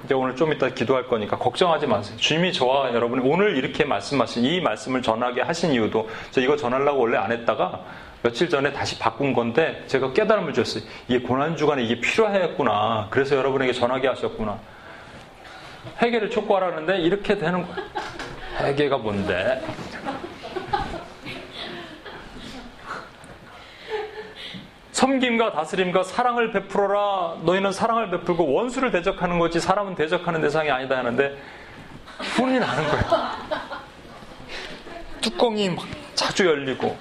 이제 오늘 좀 이따 기도할 거니까 걱정하지 마세요. 주님이 저와 여러분이 오늘 이렇게 말씀하신 이 말씀을 전하게 하신 이유도 저 이거 전하려고 원래 안 했다가 며칠 전에 다시 바꾼 건데 제가 깨달음을 줬어요. 이게 고난 주간에 이게 필요했구나. 그래서 여러분에게 전하게 하셨구나. 회개를 촉구하라는데 이렇게 되는 거예요. 회개가 뭔데? 섬김과 다스림과 사랑을 베풀어라. 너희는 사랑을 베풀고 원수를 대적하는 거지 사람은 대적하는 대상이 아니다 하는데 혼이 나는 거예요. 뚜껑이 막 자주 열리고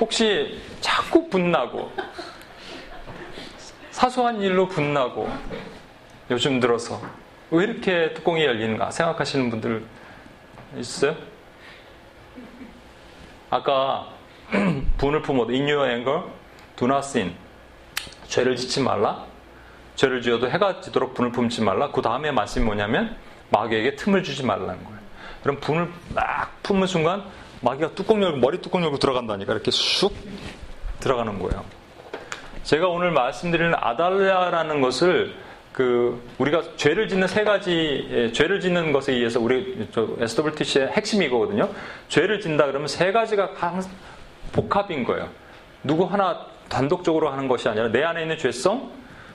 혹시 자꾸 분나고 사소한 일로 분나고 요즘 들어서 왜 이렇게 뚜껑이 열리는가 생각하시는 분들 있어요? 아까 분을 품어도 your anger sin. 죄를 짓지 말라. 죄를 지어도 해가 지도록 분을 품지 말라. 그 다음에 말씀이 뭐냐면 마귀에게 틈을 주지 말라는 거예요. 그럼 분을 막 품는 순간 마귀가 뚜껑 열고 머리 뚜껑 열고 들어간다니까 이렇게 쑥 들어가는 거예요. 제가 오늘 말씀드리는 아달랴라는 것을 그 우리가 죄를 짓는 세 가지 예, 죄를 짓는 것에 의해서 우리 SWTC의 핵심이 이거거든요. 죄를 짓다 그러면 세 가지가 복합인 거예요. 누구 하나 단독적으로 하는 것이 아니라 내 안에 있는 죄성,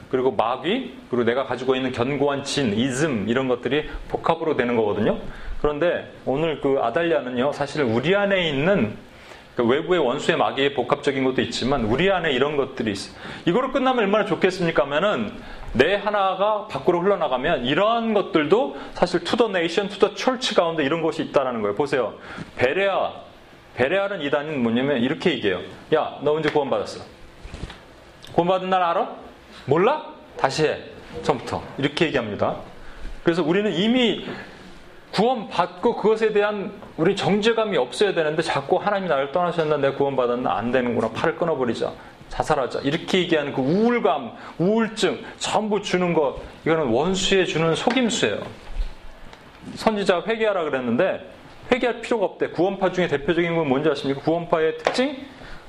그리고 마귀, 그리고 내가 가지고 있는 견고한 진, 이즘 이런 것들이 복합으로 되는 거거든요. 그런데 오늘 그 아달리아는요, 사실 우리 안에 있는 그 외부의 원수의 마귀의 복합적인 것도 있지만 우리 안에 이런 것들이 있어요. 이거로 끝나면 얼마나 좋겠습니까? 하면은 내 하나가 밖으로 흘러나가면 이러한 것들도 사실 to the nation, to the church 가운데 이런 것이 있다라는 거예요. 보세요. 베레아, 베레아는 이단은 뭐냐면 이렇게 얘기해요. 야, 너 언제 구원받았어? 구원받은 날 알아? 몰라? 다시 해. 처음부터. 이렇게 얘기합니다. 그래서 우리는 이미 구원받고 그것에 대한 우리 정죄감이 없어야 되는데 자꾸 하나님이 나를 떠나셨나 내가 구원받았나 안 되는구나 팔을 끊어버리자 자살하자 이렇게 얘기하는 그 우울감 우울증 전부 주는 것 이거는 원수에 주는 속임수예요 선지자 회개하라 그랬는데 회개할 필요가 없대 구원파 중에 대표적인 건 뭔지 아십니까 구원파의 특징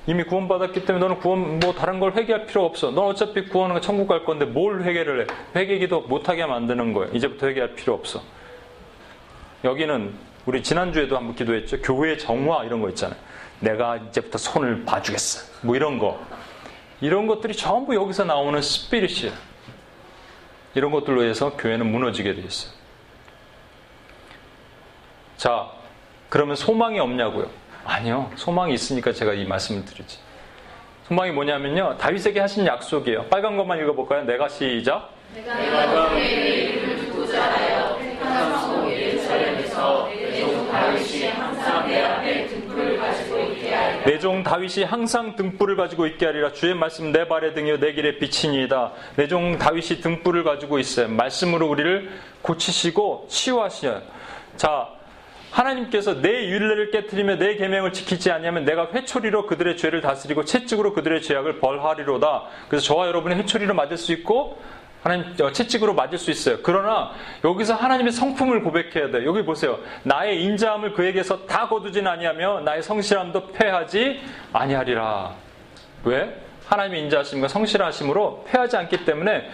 이미 구원받았기 때문에 너는 구원 뭐 다른 걸 회개할 필요 없어. 넌 어차피 구원은 천국 갈 건데 뭘 회개를 해? 회개기도 못하게 만드는 거예요. 이제부터 회개할 필요 없어. 여기는 우리 지난주에도 한번 기도했죠. 교회 정화 이런 거 있잖아요. 내가 이제부터 손을 봐주겠어. 뭐 이런 거. 이런 것들이 전부 여기서 나오는 스피릿이에요. 이런 것들로 해서 교회는 무너지게 돼 있어요. 자, 그러면 소망이 없냐고요? 아니요. 소망이 있으니까 제가 이 말씀을 드리지. 소망이 뭐냐면요. 다윗에게 하신 약속이에요. 빨간 것만 읽어볼까요? 내가 시작. 내가 내가 이름을 두고 자라요. 항상 예루살렘에서 내종 다윗이 항상 내 앞에 등불을 가지고 있게 하리라. 내종 다윗이 항상 등불을 가지고 있게 하리라. 주의 말씀 내 발의 등이요 내 길의 빛이니이다. 내종 다윗이 등불을 가지고 있어요. 말씀으로 우리를 고치시고 치유하시요. 자, 하나님께서 내 윤례를 깨뜨리며 내 계명을 지키지 아니하면 내가 회초리로 그들의 죄를 다스리고 채찍으로 그들의 죄악을 벌하리로다. 그래서 저와 여러분이 회초리로 맞을 수 있고 하나님 어, 채찍으로 맞을 수 있어요. 그러나 여기서 하나님의 성품을 고백해야 돼. 여기 보세요. 나의 인자함을 그에게서 다 거두진 아니하며 나의 성실함도 패하지 아니하리라. 왜? 하나님의 인자하심과 성실하심으로 패하지 않기 때문에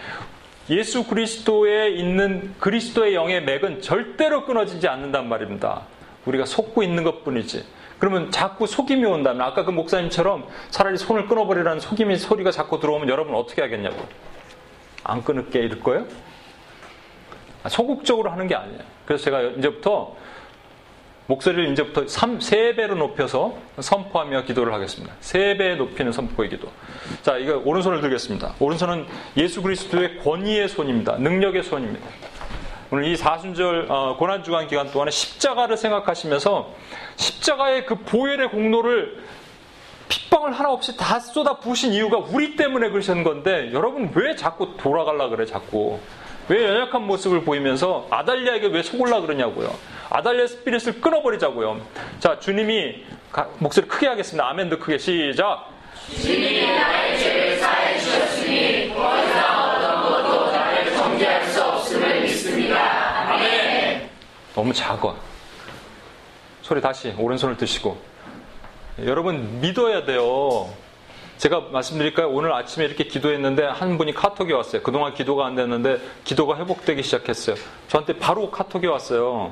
예수 그리스도에 있는 그리스도의 영의 맥은 절대로 끊어지지 않는단 말입니다. 우리가 속고 있는 것 뿐이지. 그러면 자꾸 속임이 온다면 아까 그 목사님처럼 차라리 손을 끊어버리라는 속임이 소리가 자꾸 들어오면 여러분 어떻게 하겠냐고. 안 끊을게 이럴 거예요? 아, 소극적으로 하는 게 아니에요. 그래서 제가 이제부터 목소리를 이제부터 3, 3배로 높여서 선포하며 기도를 하겠습니다. 3배 높이는 선포의 기도. 자, 이거 오른손을 들겠습니다. 오른손은 예수 그리스도의 권위의 손입니다. 능력의 손입니다. 오늘 이 사순절 어, 고난 주간 기간 동안에 십자가를 생각하시면서 십자가의 그 보혈의 공로를 핏방울 하나 없이 다 쏟아 부으신 이유가 우리 때문에 그러신 건데 여러분 왜 자꾸 돌아갈라 그래 자꾸? 왜 연약한 모습을 보이면서 아달리아에게 왜 속을라 그러냐고요? 아달리아 스피릿을 끊어버리자고요. 자 주님이 가, 목소리 크게 하겠습니다. 아멘도 크게 시작. 주님이 나의 죄를 사해 주셨으니 너무 작아 소리 다시 오른손을 드시고 여러분 믿어야 돼요. 제가 말씀드릴까요? 오늘 아침에 이렇게 기도했는데 한 분이 카톡이 왔어요. 그동안 기도가 안 됐는데 기도가 회복되기 시작했어요. 저한테 바로 카톡이 왔어요.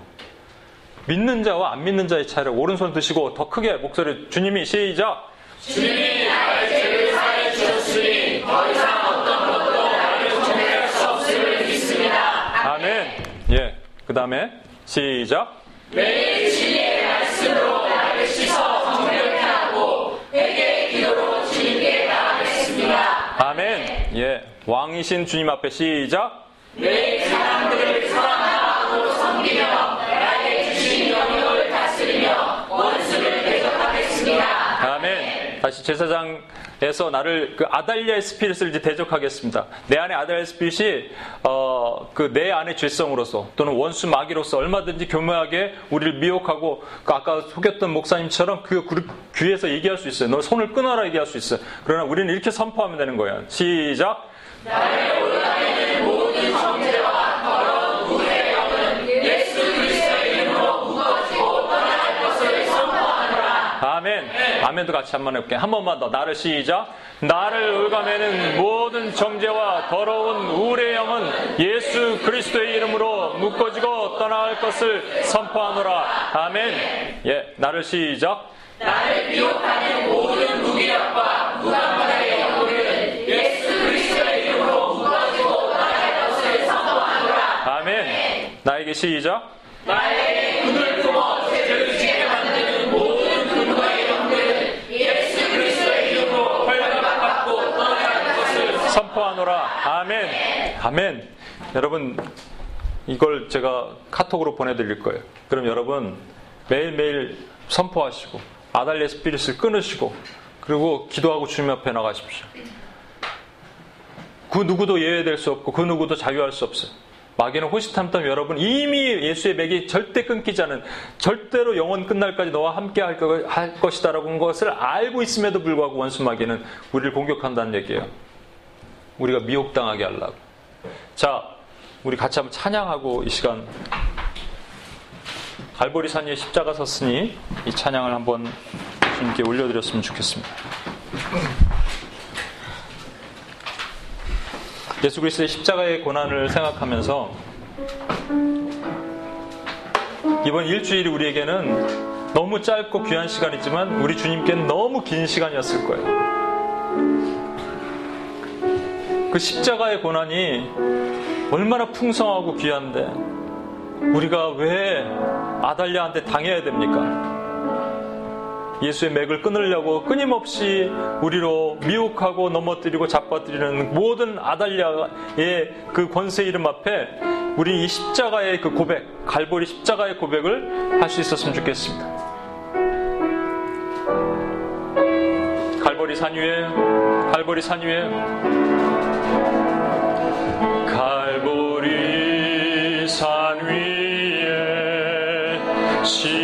믿는 자와 안 믿는 자의 차이를 오른손 드시고 더 크게 목소리 주님이 시작. 주님이 나의 죄를 사해 주셨으니 더 이상 어떤 것도 나를 정죄할 수 없음을 믿습니다. 아멘. 예. 그 다음에 시작. 매일 진리의 말씀으로 나를 씻어 정결케 하고 회개의 기도로 주님께 나아가겠습니다. 아멘. 예. 왕이신 주님 앞에 시작. 매일 사람들을 사랑하고 섬기며 나에게 주신 영역을 다스리며 원수를 대적하겠습니다. 아멘. 다시 제사장 에서 나를 그 아달리아의 스피릿을 이제 대적하겠습니다. 내 안에 아달리아 스피릿이 어, 그 내 안의 죄성으로서 또는 원수 마귀로서 얼마든지 교묘하게 우리를 미혹하고 그 아까 속였던 목사님처럼 그 귀에서 얘기할 수 있어요. 너 손을 끊어라 얘기할 수 있어요. 그러나 우리는 이렇게 선포하면 되는 거예요. 시작. 나를 올라가는 모든. 아멘. 아멘도 같이 한번 해볼게. 한 번만 더. 나를 시작. 나를 올가매는 모든 정죄와 더러운 우울의 영은 예수 그리스도의 이름으로 묶어지고 떠나갈 것을 선포하노라. 아멘. 예, 나를 시작. 나를 미혹하는 모든 무기력과 무감관의 영혼은 예수 그리스도의 이름으로 묶어지고 떠나갈 것을 선포하노라. 아멘. 나에게 시작. 나에게 눈을 품어 죄를 지게 만드는 모든 근거의 영들은 예수 그리스도의 이름으로 벌받고 떠나갈 것을 선포 하노라. 아멘. 아멘. 여러분, 이걸 제가 카톡으로 보내드릴 거예요. 그럼 여러분, 매일매일 선포하시고, 아달레 스피릿을 끊으시고, 그리고 기도하고 주님 앞에 나가십시오. 그 누구도 예외될 수 없고, 그 누구도 자유할 수 없어요. 마귀는 호시탐탐 여러분 이미 예수의 맥이 절대 끊기지 않은 절대로 영원 끝날까지 너와 함께 할 것이다라고 한 것을 알고 있음에도 불구하고 원수 마귀는 우리를 공격한다는 얘기예요. 우리가 미혹당하게 하려고. 자, 우리 같이 한번 찬양하고 이 시간 갈보리 산 위에 십자가 섰으니 이 찬양을 한번 주님께 올려드렸으면 좋겠습니다. 예수 그리스도의 십자가의 고난을 생각하면서 이번 일주일이 우리에게는 너무 짧고 귀한 시간이지만 우리 주님께는 너무 긴 시간이었을 거예요. 그 십자가의 고난이 얼마나 풍성하고 귀한데 우리가 왜 아달랴한테 당해야 됩니까? 예수의 맥을 끊으려고 끊임없이 우리로 미혹하고 넘어뜨리고 잡아뜨리는 모든 아달랴의 그 권세 이름 앞에 우리 이 십자가의 그 고백, 갈보리 십자가의 고백을 할 수 있었으면 좋겠습니다. 갈보리 산 위에, 갈보리 산 위에, 십자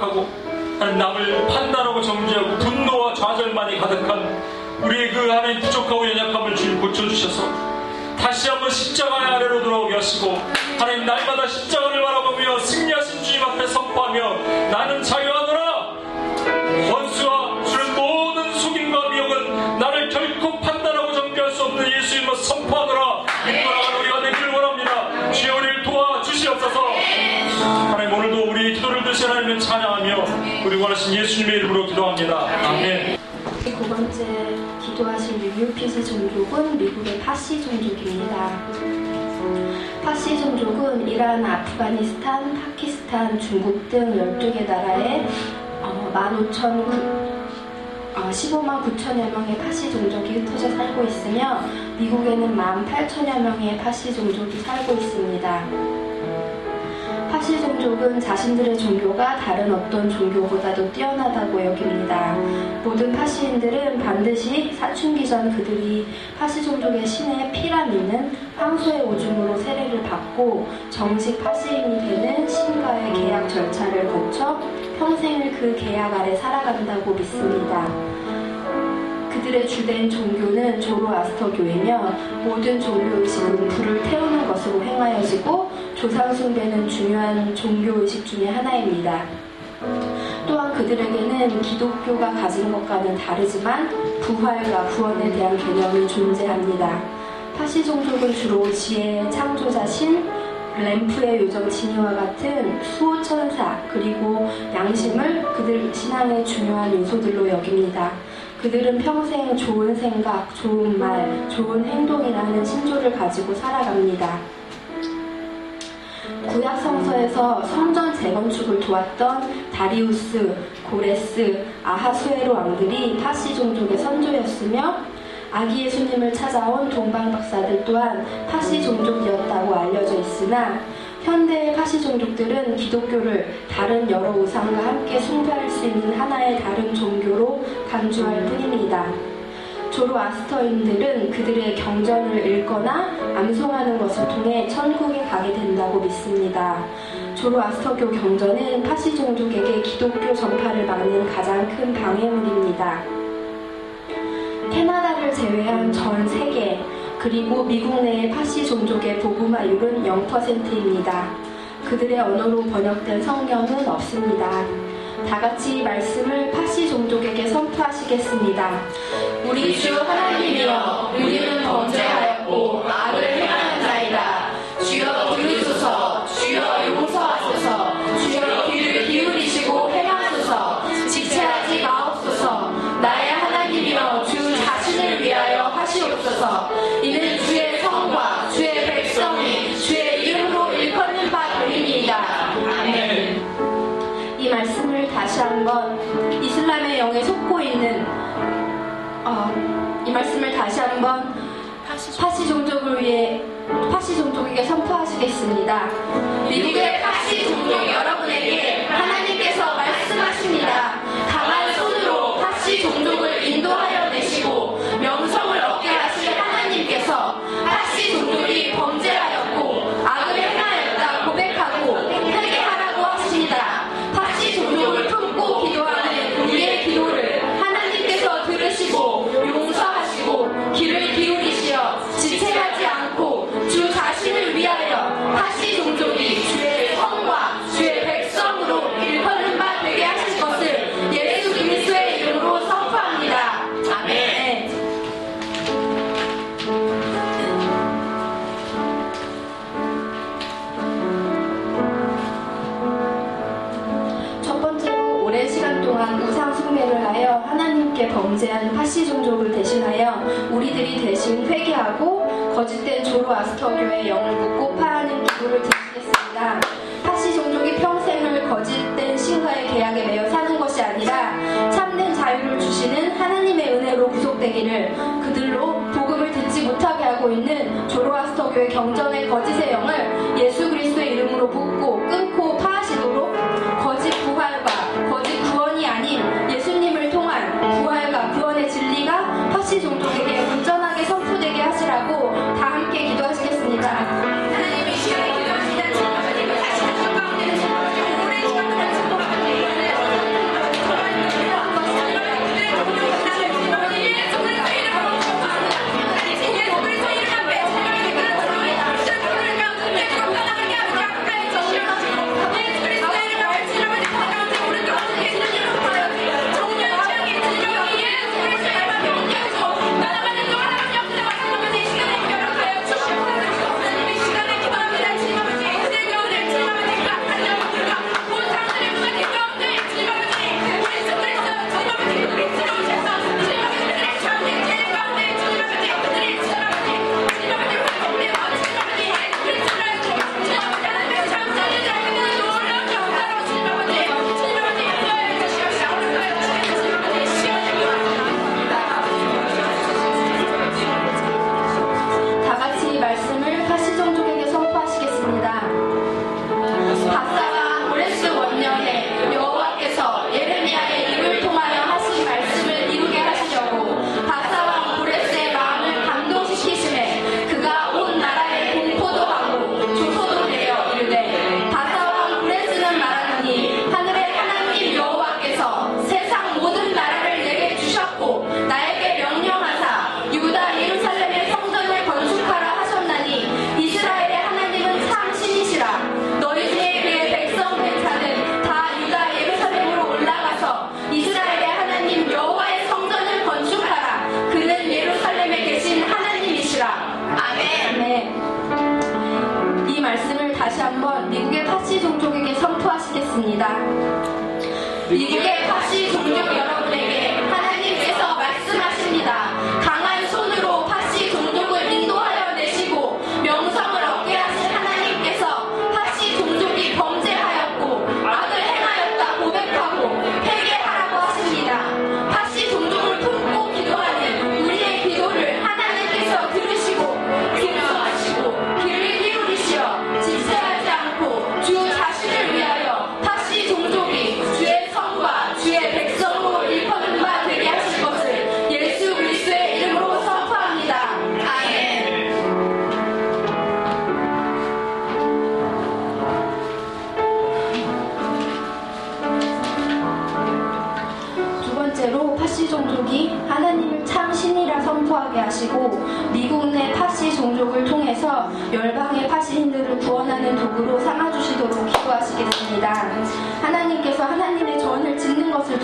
생각하고 남을 판단하고 정죄하고 분노와 좌절만이 가득한 우리의 그 안에 부족하고 연약함을 주님 고쳐주셔서 다시 한번 십자가의 아래로 돌아오게 하시고 하나님 날마다 십자가를 바라보며 승리하신 주님 앞에 선포하며 나는 자 우리 원하신 예수님의 이름으로 기도합니다. 아멘. 네, 두 번째 기도하실 UUPG 종족은 미국의 파시 종족입니다. 파시 종족은 이란, 아프가니스탄, 파키스탄, 중국 등 12개 나라에 15,000 15만 9천여 명의 파시 종족이 흩어져 살고 있으며 미국에는 18,000여 명의 파시 종족이 살고 있습니다. 파시 종족은 자신들의 종교가 다른 어떤 종교보다도 뛰어나다고 여깁니다. 모든 파시인들은 반드시 사춘기 전 그들이 파시 종족의 신의 피라미는 황소의 오줌으로 세례를 받고 정식 파시인이 되는 신과의 계약 절차를 거쳐 평생을 그 계약 아래 살아간다고 믿습니다. 그들의 주된 종교는 조로아스터 교이며 모든 종교 의식은 불을 태우는 것으로 행하여지고 조상 숭배는 중요한 종교 의식 중의 하나입니다. 또한 그들에게는 기독교가 가진 것과는 다르지만 부활과 구원에 대한 개념이 존재합니다. 파시 종족은 주로 지혜의 창조자 신 램프의 요정 지니와 같은 수호천사 그리고 양심을 그들 신앙의 중요한 요소들로 여깁니다. 그들은 평생 좋은 생각, 좋은 말, 좋은 행동이라는 신조를 가지고 살아갑니다. 구약 성서에서 성전 재건축을 도왔던 다리우스, 고레스, 아하수에로 왕들이 파시 종족의 선조였으며 아기 예수님을 찾아온 동방 박사들 또한 파시 종족이었다고 알려져 있으나 현대의 파시 종족들은 기독교를 다른 여러 우상과 함께 숭배할 수 있는 하나의 다른 종교로 간주할 뿐입니다. 조로아스터인들은 그들의 경전을 읽거나 암송하는 것을 통해 천국에 가게 된다고 믿습니다. 조로아스터교 경전은 파시 종족에게 기독교 전파를 막는 가장 큰 방해물입니다. 캐나다를 제외한 전 세계 그리고 미국 내의 파시 종족의 복음화율은 0%입니다. 그들의 언어로 번역된 성경은 없습니다. 다 같이 말씀을 파시 종족에게 선포하시겠습니다. 우리 주 하나님이여 우리는 한번 파시 종족을 위해 파시 종족에게 선포하시겠습니다. 미국의 파시 종족 여러분에게 하나님 조로아스터교의 영을 묻고 파하는 기도를 드리겠습니다. 파시 종족이 평생을 거짓된 신과의 계약에 매여 사는 것이 아니라 참된 자유를 주시는 하나님의 은혜로 구속되기를 그들로 복음을 듣지 못하게 하고 있는 조로아스터교의 경전의 거짓의 영을 예수 그리스도의 이름으로 붙고 끊 기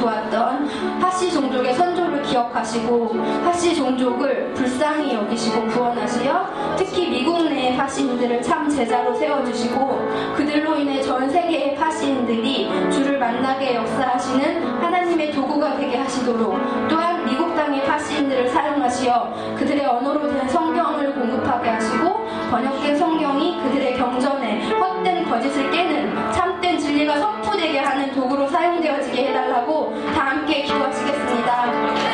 도왔던 파시 종족의 선조를 기억하시고 파시 종족을 불쌍히 여기시고 구원하시어 특히 미국 내의 파시인들을 참 제자로 세워주시고 그들로 인해 전 세계의 파시인들이 주를 만나게 역사하시는 하나님의 도구가 되게 하시도록 또한 미국 땅의 파시인들을 사용하시어 그들의 언어로 된 성경을 공급하게 하시고 번역된 성경이 그들의 경전에 헛된 거짓을 깨는 참된 진리가 선포되게 하는 도구로 사용되어지게 해달라고 다 함께 기도하시겠습니다.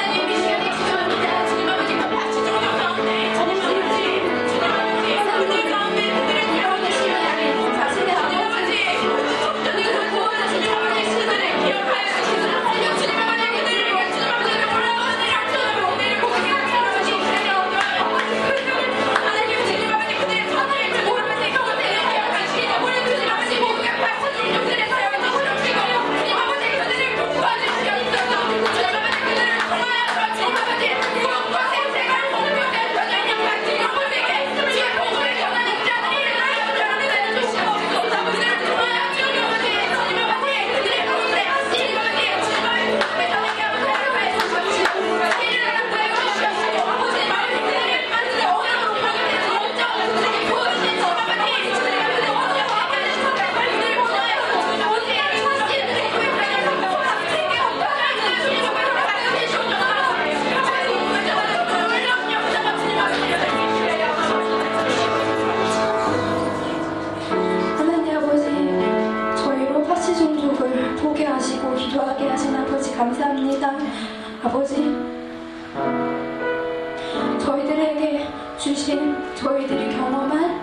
주신 저희들이 경험한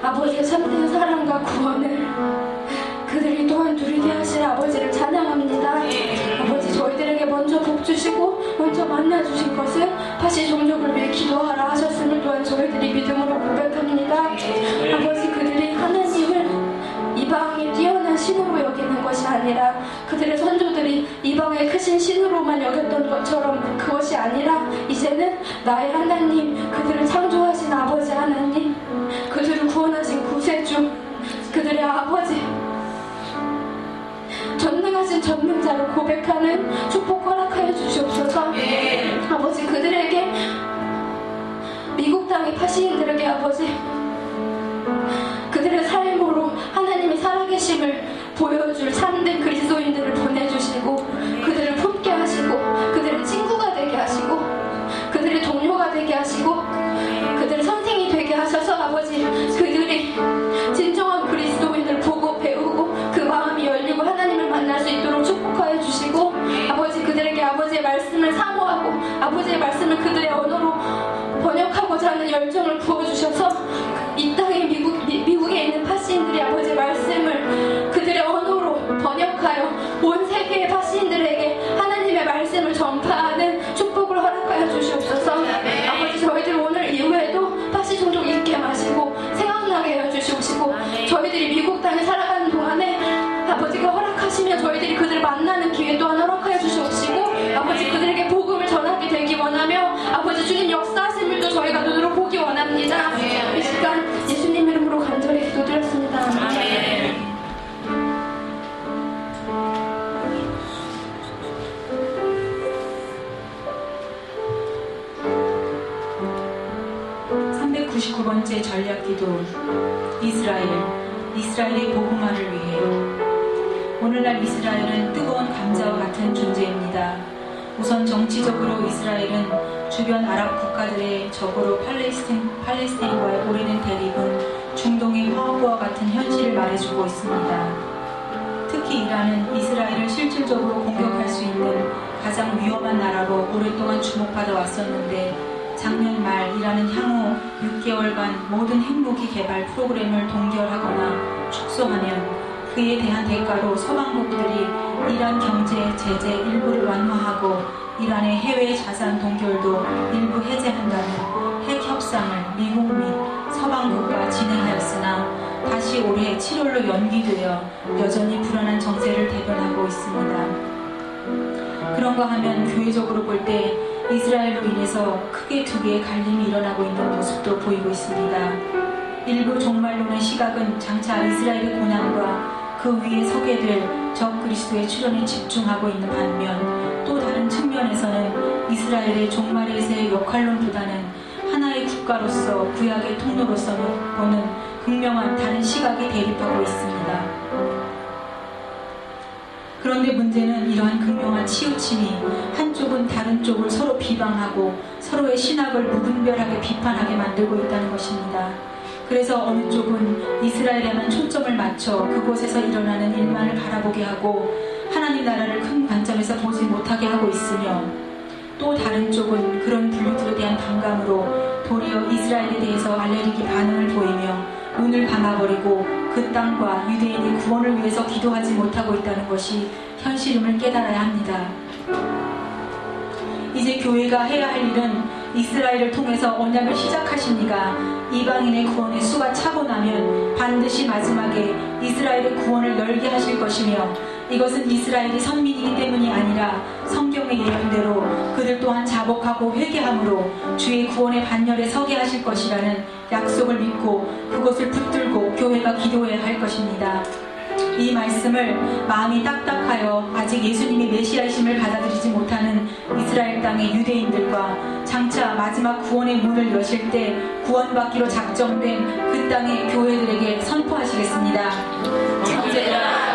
아버지의 참된 사랑과 구원을 그들이 또한 누리게 하실 아버지를 찬양합니다. 아버지 저희들에게 먼저 복 주시고 먼저 만나 주신 것은 다시 종족을 위해 기도하라 하셨음을 또한 저희들이 믿음으로 고백합니다. 아버지 그들이 하나님을 이방의 뛰어난 신으로 여기는 것이 아니라 그들의 선조들이 이방의 크신 신으로만 여겼던 것처럼 그것이 아니라 이제는 나의 하나님 그들을 창조하신 아버지 하나님 그들을 구원하신 구세주 그들의 아버지 전능하신 전능자로 고백하는 축복 허락하여 주시옵소서. 아버지 그들에게 미국 땅의 파시인들에게 아버지 그들의 삶으로 하나님의 살아계심을 보여줄 참된 그리스도인들을 보내주시고 하셔서 아버지 그들이 진정한 그리스도인을 보고 배우고 그 마음이 열리고 하나님을 만날 수 있도록 축복하여 주시고 아버지 그들에게 아버지의 말씀을 사모하고 아버지의 말씀을 그들의 언어로 번역하고자 하는 열정을 부어주셔서 이 땅에 미국, 미, 미국에 있는 파시인들이 아버지의 말씀을 그들의 언어로 번역하여 온 세계의 파시인들에게 하나님의 말씀을 전파 399번째 전략 기도 이스라엘 이스라엘의 복음화를 위해 오늘날 이스라엘은 뜨거운 감자와 같은 존재입니다. 우선 정치적으로 이스라엘은 주변 아랍 국가들의 적으로 팔레스틴, 팔레스타인과의 오래된 대립은 중동의 화학과 같은 현실을 말해주고 있습니다. 특히 이란은 이스라엘을 실질적으로 공격할 수 있는 가장 위험한 나라로 오랫동안 주목받아 왔었는데 작년 말 이란은 향후 6개월간 모든 핵무기 개발 프로그램을 동결하거나 축소하면 그에 대한 대가로 서방국들이 이란 경제 제재 일부를 완화하고 이란의 해외 자산 동결도 일부 해제한다는 핵 협상을 미국 및 서방국과 진행하였으나 다시 올해 7월로 연기되어 여전히 불안한 정세를 대변하고 있습니다. 그런가 하면 교회적으로 볼때 이스라엘로 인해서 크게 두 개의 갈림이 일어나고 있는 모습도 보이고 있습니다. 일부 종말론의 시각은 장차 이스라엘의 고난과 그 위에 서게 될 적 그리스도의 출현에 집중하고 있는 반면 또 다른 측면에서는 이스라엘의 종말에서의 역할론보다는 하나의 국가로서 구약의 통로로서는 보는 분명한 다른 시각이 대립하고 있습니다. 그런데 문제는 이러한 극명한 치우침이 한쪽은 다른 쪽을 서로 비방하고 서로의 신학을 무분별하게 비판하게 만들고 있다는 것입니다. 그래서 어느 쪽은 이스라엘에만 초점을 맞춰 그곳에서 일어나는 일만을 바라보게 하고 하나님 나라를 큰 관점에서 보지 못하게 하고 있으며 또 다른 쪽은 그런 분류들에 대한 반감으로 도리어 이스라엘에 대해서 알레르기 반응을 보이며 눈을 감아버리고 그 땅과 유대인의 구원을 위해서 기도하지 못하고 있다는 것이 현실임을 깨달아야 합니다. 이제 교회가 해야 할 일은 이스라엘을 통해서 언약을 시작하십니까 이방인의 구원의 수가 차고 나면 반드시 마지막에 이스라엘의 구원을 열게 하실 것이며 이것은 이스라엘이 선민이기 때문이 아니라 성경의 예언대로 그들 또한 자복하고 회개함으로 주의 구원의 반열에 서게 하실 것이라는 약속을 믿고 그것을 붙들고 교회가 기도해야 할 것입니다. 이 말씀을 마음이 딱딱하여 아직 예수님이 메시아이심을 받아들이지 못하는 이스라엘 땅의 유대인들과 장차 마지막 구원의 문을 여실 때 구원받기로 작정된 그 땅의 교회들에게 선포하시겠습니다. 형제들아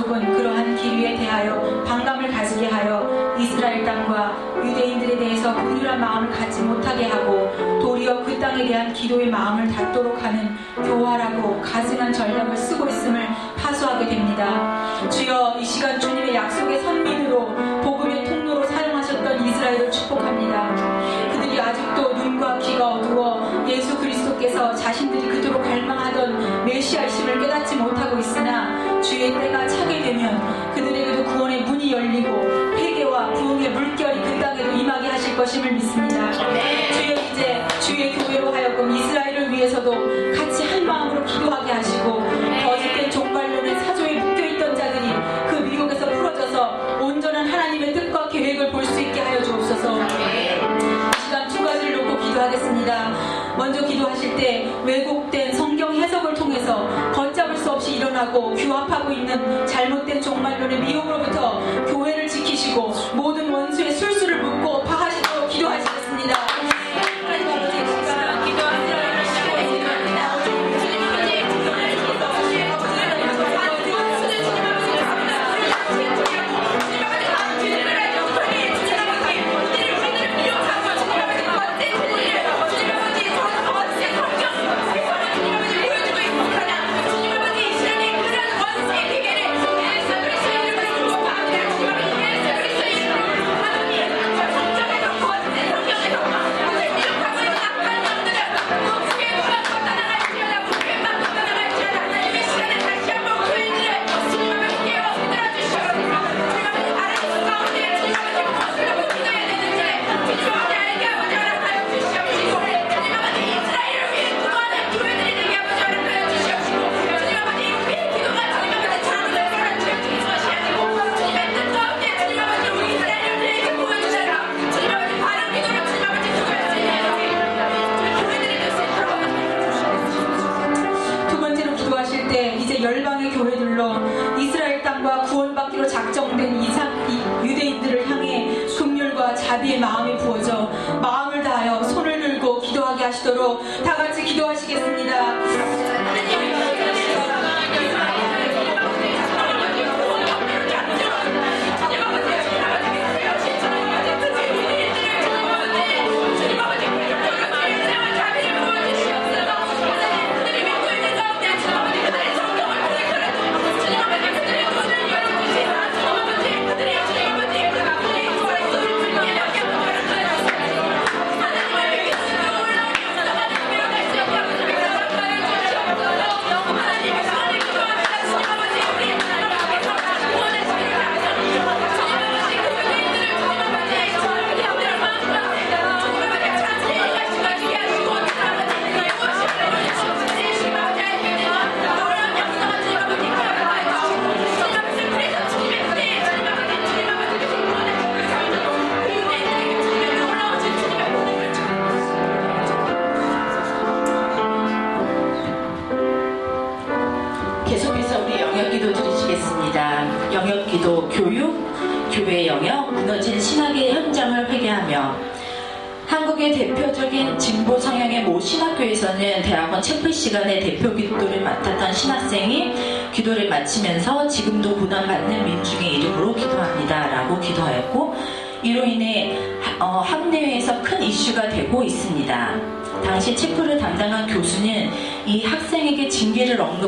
쪽은 그러한 기류에 대하여 반감을 가지게 하여 이스라엘 땅과 유대인들에 대해서 긍휼한 마음을 갖지 못하게 하고 도리어 그 땅에 대한 기도의 마음을 닫도록 하는 교활하고 가증한 전략을 쓰고 있음을 파수하게 됩니다. 주여 이 시간 주님의 약속의 선민으로 복음의 통로로 사용하셨던 이스라엘을 축복합니다. 그들이 아직도 눈과 귀가 어두워 예수 그리스도께서 자신들이 그토록 갈망하던 메시아이심을 깨닫지 못하고 있으나 주의 때가 차게 되면 그들에게도 구원의 문이 열리고 회개와 부흥의 물결이 그 땅에도 임하게 하실 것임을 믿습니다. 주여 이제 주의 교회로 하여금 이스라엘을 위해서도 같이 한 마음으로 기도하게 하시고 일어나고 규합하고 있는 잘못된 종말론의 미혹으로부터 교회를 지키시고 모든 원수의 술수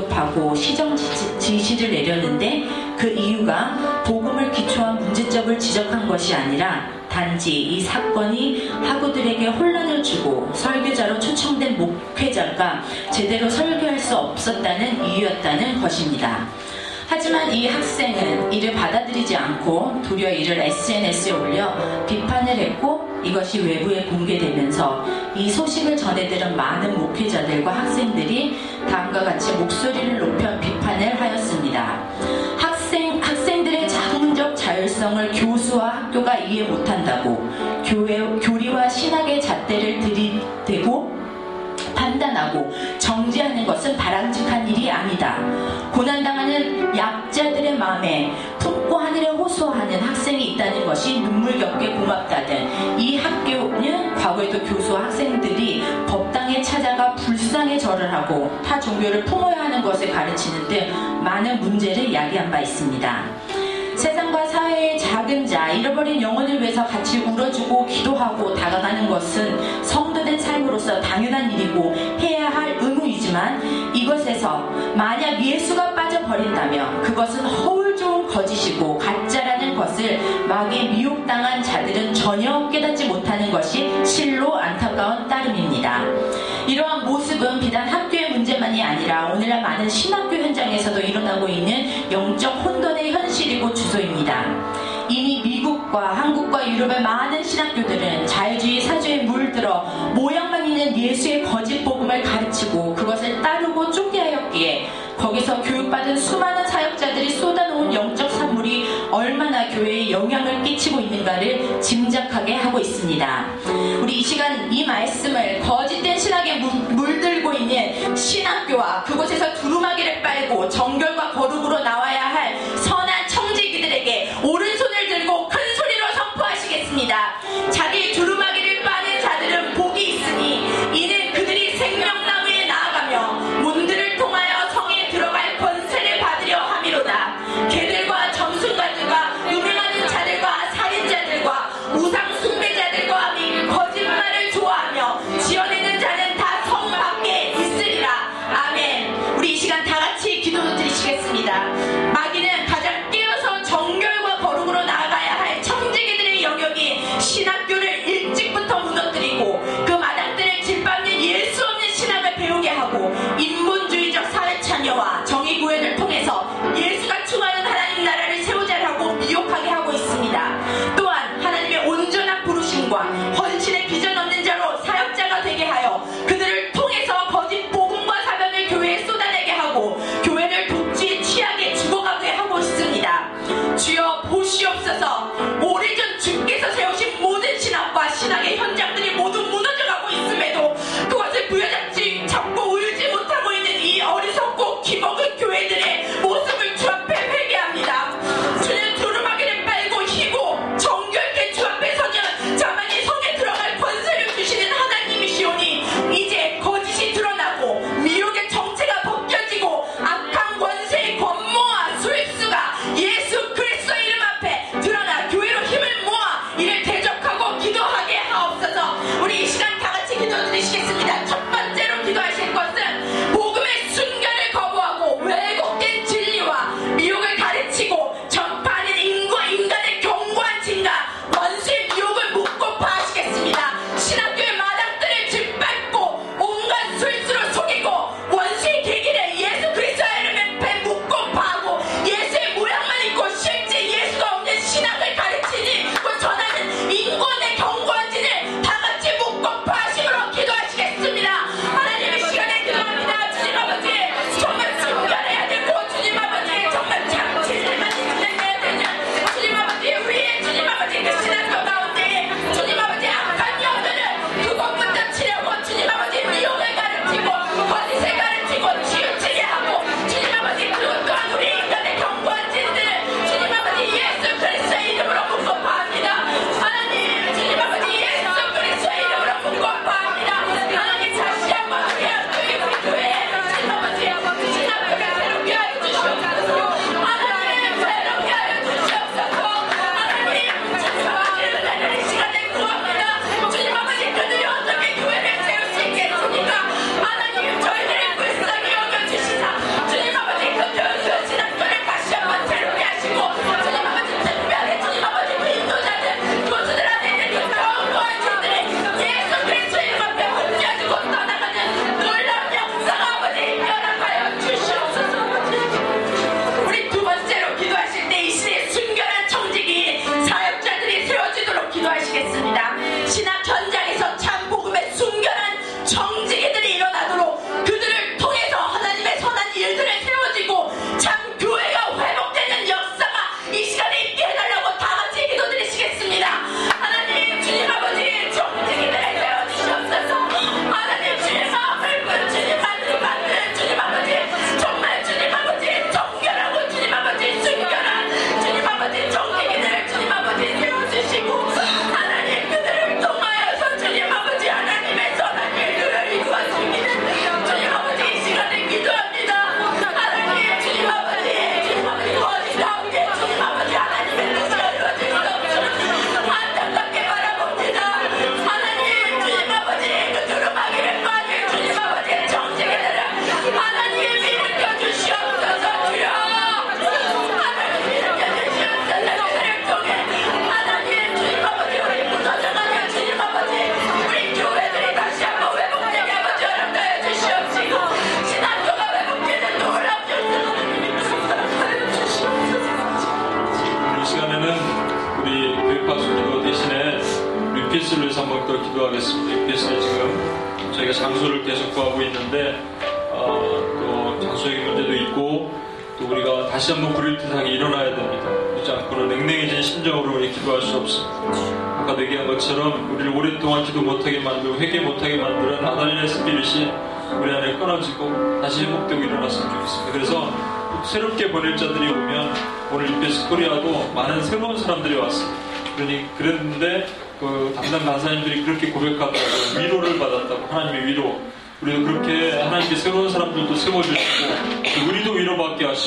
언급하고 시정 지시- 지시를 내렸는데 그 이유가 복음을 기초한 문제점을 지적한 것이 아니라 단지 이 사건이 학우들에게 혼란을 주고 설교자로 초청된 목회자가 제대로 설교할 수 없었다는 이유였다는 것입니다. 하지만 이 학생은 이를 받아들이지 않고 도리어 이를 SNS에 올려 비판을 했고 이것이 외부에 공개되면서 이 소식을 전해들은 많은 목회자들과 학생들이 다음과 같이 목소리를 높여 비판을 하였습니다. 학생, 학생들의 자문적 자율성을 교수와 학교가 이해 못한다고 교회, 교리와 신학의 잣대를 들이대고 판단하고 정지하는 것은 바람직한 일이 아니다. 고난당하는 약자들의 마음에 하늘에 호소하는 학생이 있다는 것이 눈물겹게 고맙다든 이 학교는 과거에도 교수와 학생들이 법당에 찾아가 불쌍히 절을 하고 타 종교를 품어야 하는 것을 가르치는 등 많은 문제를 이야기한 바 있습니다. 세상과 사회의 작은 자, 잃어버린 영혼을 위해서 같이 울어주고 기도하고 다가가는 것은 성도된 삶으로서 당연한 일이고 해야 할 의무이지만 이것에서 만약 예수가 빠져버린다면 그것은 좋은 거짓이고 가짜라는 것을 마귀에 미혹당한 자들은 전혀 깨닫지 못하는 것이 실로 안타까운 따름입니다. 이러한 모습은 비단 학교의 문제만이 아니라 오늘날 많은 신학교 현장에서도 일어나고 있는 영적 혼돈의 현실이고 주소입니다. 이미 미국과 한국과 유럽의 많은 신학교들은 자유주의 사주에 물들어 모양만 있는 예수의 거짓 복음을 가르치고 그것을 따르고 쫓게하였기에 거기서 교육받은 수많은 얼마나 교회에 영향을 끼치고 있는가를 짐작하게 하고 있습니다. 우리 이 시간 이 말씀을 거짓된 신학에 물- 물들고 있는 신학교와 그곳에서 두루마기를 빨고 정결과 거룩으로 나와야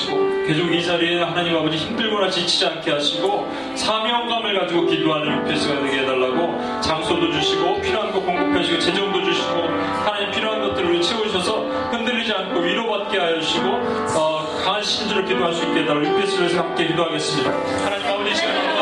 하시고 계속 이 자리에 하나님 아버지 힘들거나 지치지 않게 하시고 사명감을 가지고 기도하는 UPS가 되게 해달라고 장소도 주시고 필요한 것 공급하시고 재정도 주시고 하나님 필요한 것들을 채우셔서 흔들리지 않고 위로받게 하시고 어, 강한 심주로 기도할 수 있게 해달라고 UPS를 함께 기도하겠습니다. 하나님 아버지 시간에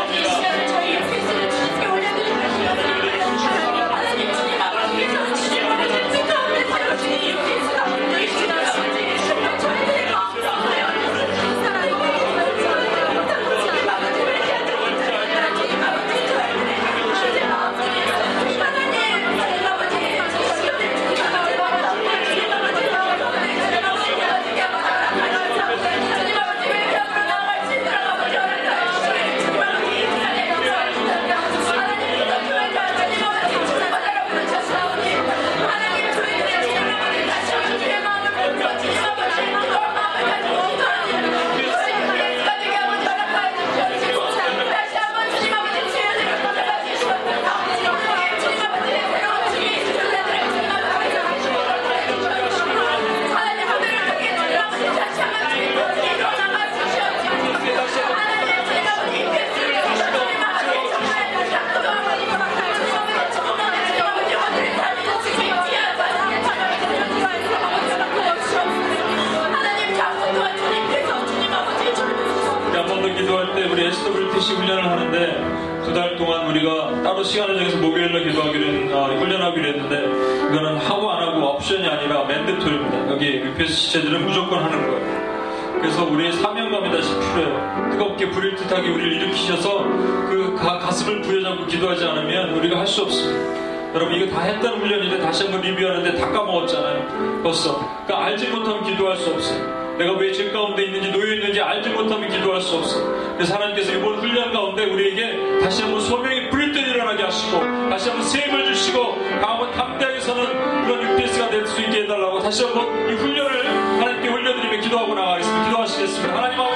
주체들은 무조건 하는 거예요. 그래서 우리의 사명감이 다시 필요해요. 뜨겁게 불일 듯하게 우리를 일으키셔서 그 가, 슴을 부여잡고 기도하지 않으면 우리가 할 수 없습니다. 여러분 이거 다 했던 훈련인데 다시 한번 리뷰하는데 다 까먹었잖아요. 벌써. 그러니까 알지 못하면 기도할 수 없어요. 내가 왜 죄 가운데 있는지 놓여 있는지 알지 못하면 기도할 수 없어. 그래서 하나님께서 이번 훈련 가운데 우리에게 다시 한번 소명 될 수 있게 해달라고 다시 한번 이 훈련을 하나님께 올려드리며 기도하고 나가겠습니다. 기도하시겠습니다. 하나님 아버지.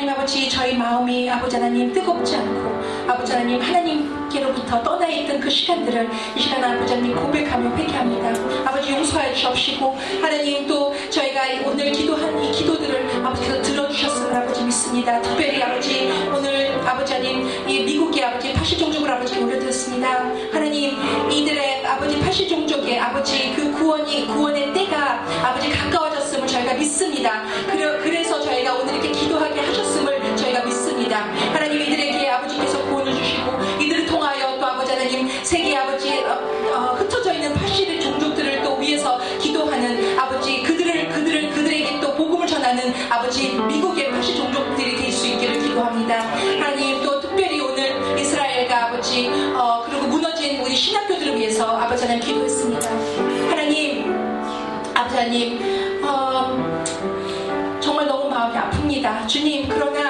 하나님 아버지 저희 마음이 아버지 하나님 뜨겁지 않고 아버지 하나님 하나님께로부터 떠나 있던 그 시간들을 이 시간 아버지 하나님 고백하며 회개합니다. 아버지 용서해 주옵시고 하나님 또 저희가 오늘 기도한 이 기도들을 아버지께서 들어주셨음을 아버지 믿습니다. 특별히 아버지 오늘 아버지 하나님 이 미국의 아버지 파시종족을 아버지 올려드렸습니다. 하나님 이들의 아버지 파시종족의 아버지 그 구원이 구원의 때가 아버지 가까워졌음을 저희가 믿습니다. 그래, 그래 세계 아버지 어, 어, 흩어져 있는 파시를 종족들을 또 위해서 기도하는 아버지 그들을 그들을 그들에게 또 복음을 전하는 아버지 미국의 파시 종족들이 될 수 있기를 기도합니다. 하나님 또 특별히 오늘 이스라엘과 아버지 어, 그리고 무너진 우리 신학교들을 위해서 아버지 하나님 기도했습니다. 하나님 아버지 하나님 어, 정말 너무 마음이 아픕니다. 주님, 그러나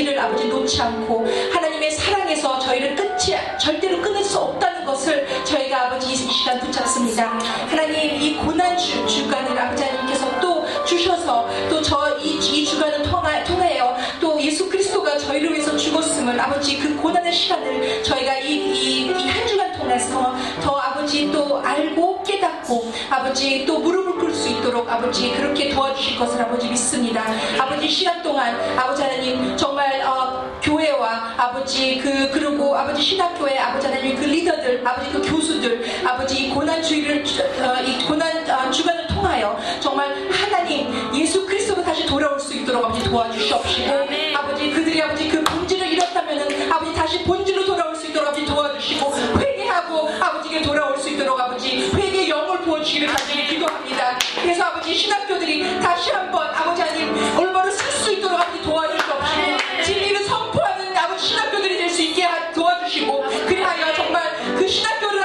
저희를 아버지 놓지 않고 하나님의 사랑에서 저희를 끝이 절대로 끊을 수 없다는 것을 저희가 아버지 이 시간 붙잡습니다. 하나님 이 고난 주, 주간을 아버지 하나님께서 또 주셔서 또 저이 이 주간을 통하, 통하여 또 예수 그리스도가 저희를 위해서 죽었음을 아버지 그 고난의 시간을 저희가 이한 주간 통해서 더 아버지 또 알고 깨닫고 아버지 또 무릎을 꿇을 수 있도록 아버지 그렇게 도와주실 것을 아버지 믿습니다. 아버지 시간 동안 아버지 하나님 정말 어, 교회와 아버지 그 그리고 아버지 신학교의 아버지 하나님 그 리더들 아버지 그 교수들 아버지 이 고난 주의를 어, 이 고난 어, 주간을 통하여 정말 하나님 예수 그리스도가 다시 돌아올 수 있도록 아버지 도와주시옵시고 아버지 그들이 아버지 그 잃었다면은 아버지 다시 본질로 돌아올 수 있도록 아버지 도와주시고 회개하고 아버지께 돌아올 수 있도록 아버지 회개 영을 부어주시기를 간절히 기도합니다. 그래서 아버지 신학교들이 다시 한번 아버지 하나님 올바로 쓸 수 있도록 아버지 도와주시옵시고 진리를 선포하는 아버지 신학교들이 될 수 있게 하- 도와주시고 그리하여 정말 그 신학교를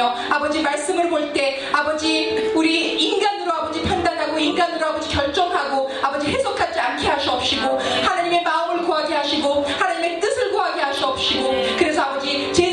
돌아가며 아버지 말씀을 볼 때 아버지 우리 인간으로 아버지 판단하고 인간으로 아버지 결정하고 아버지 해석하지 않게 하시옵시고 하나님의 마음을 구하게 하시고 하나님의 뜻을 구하게 하시옵시고 그래서 아버지 제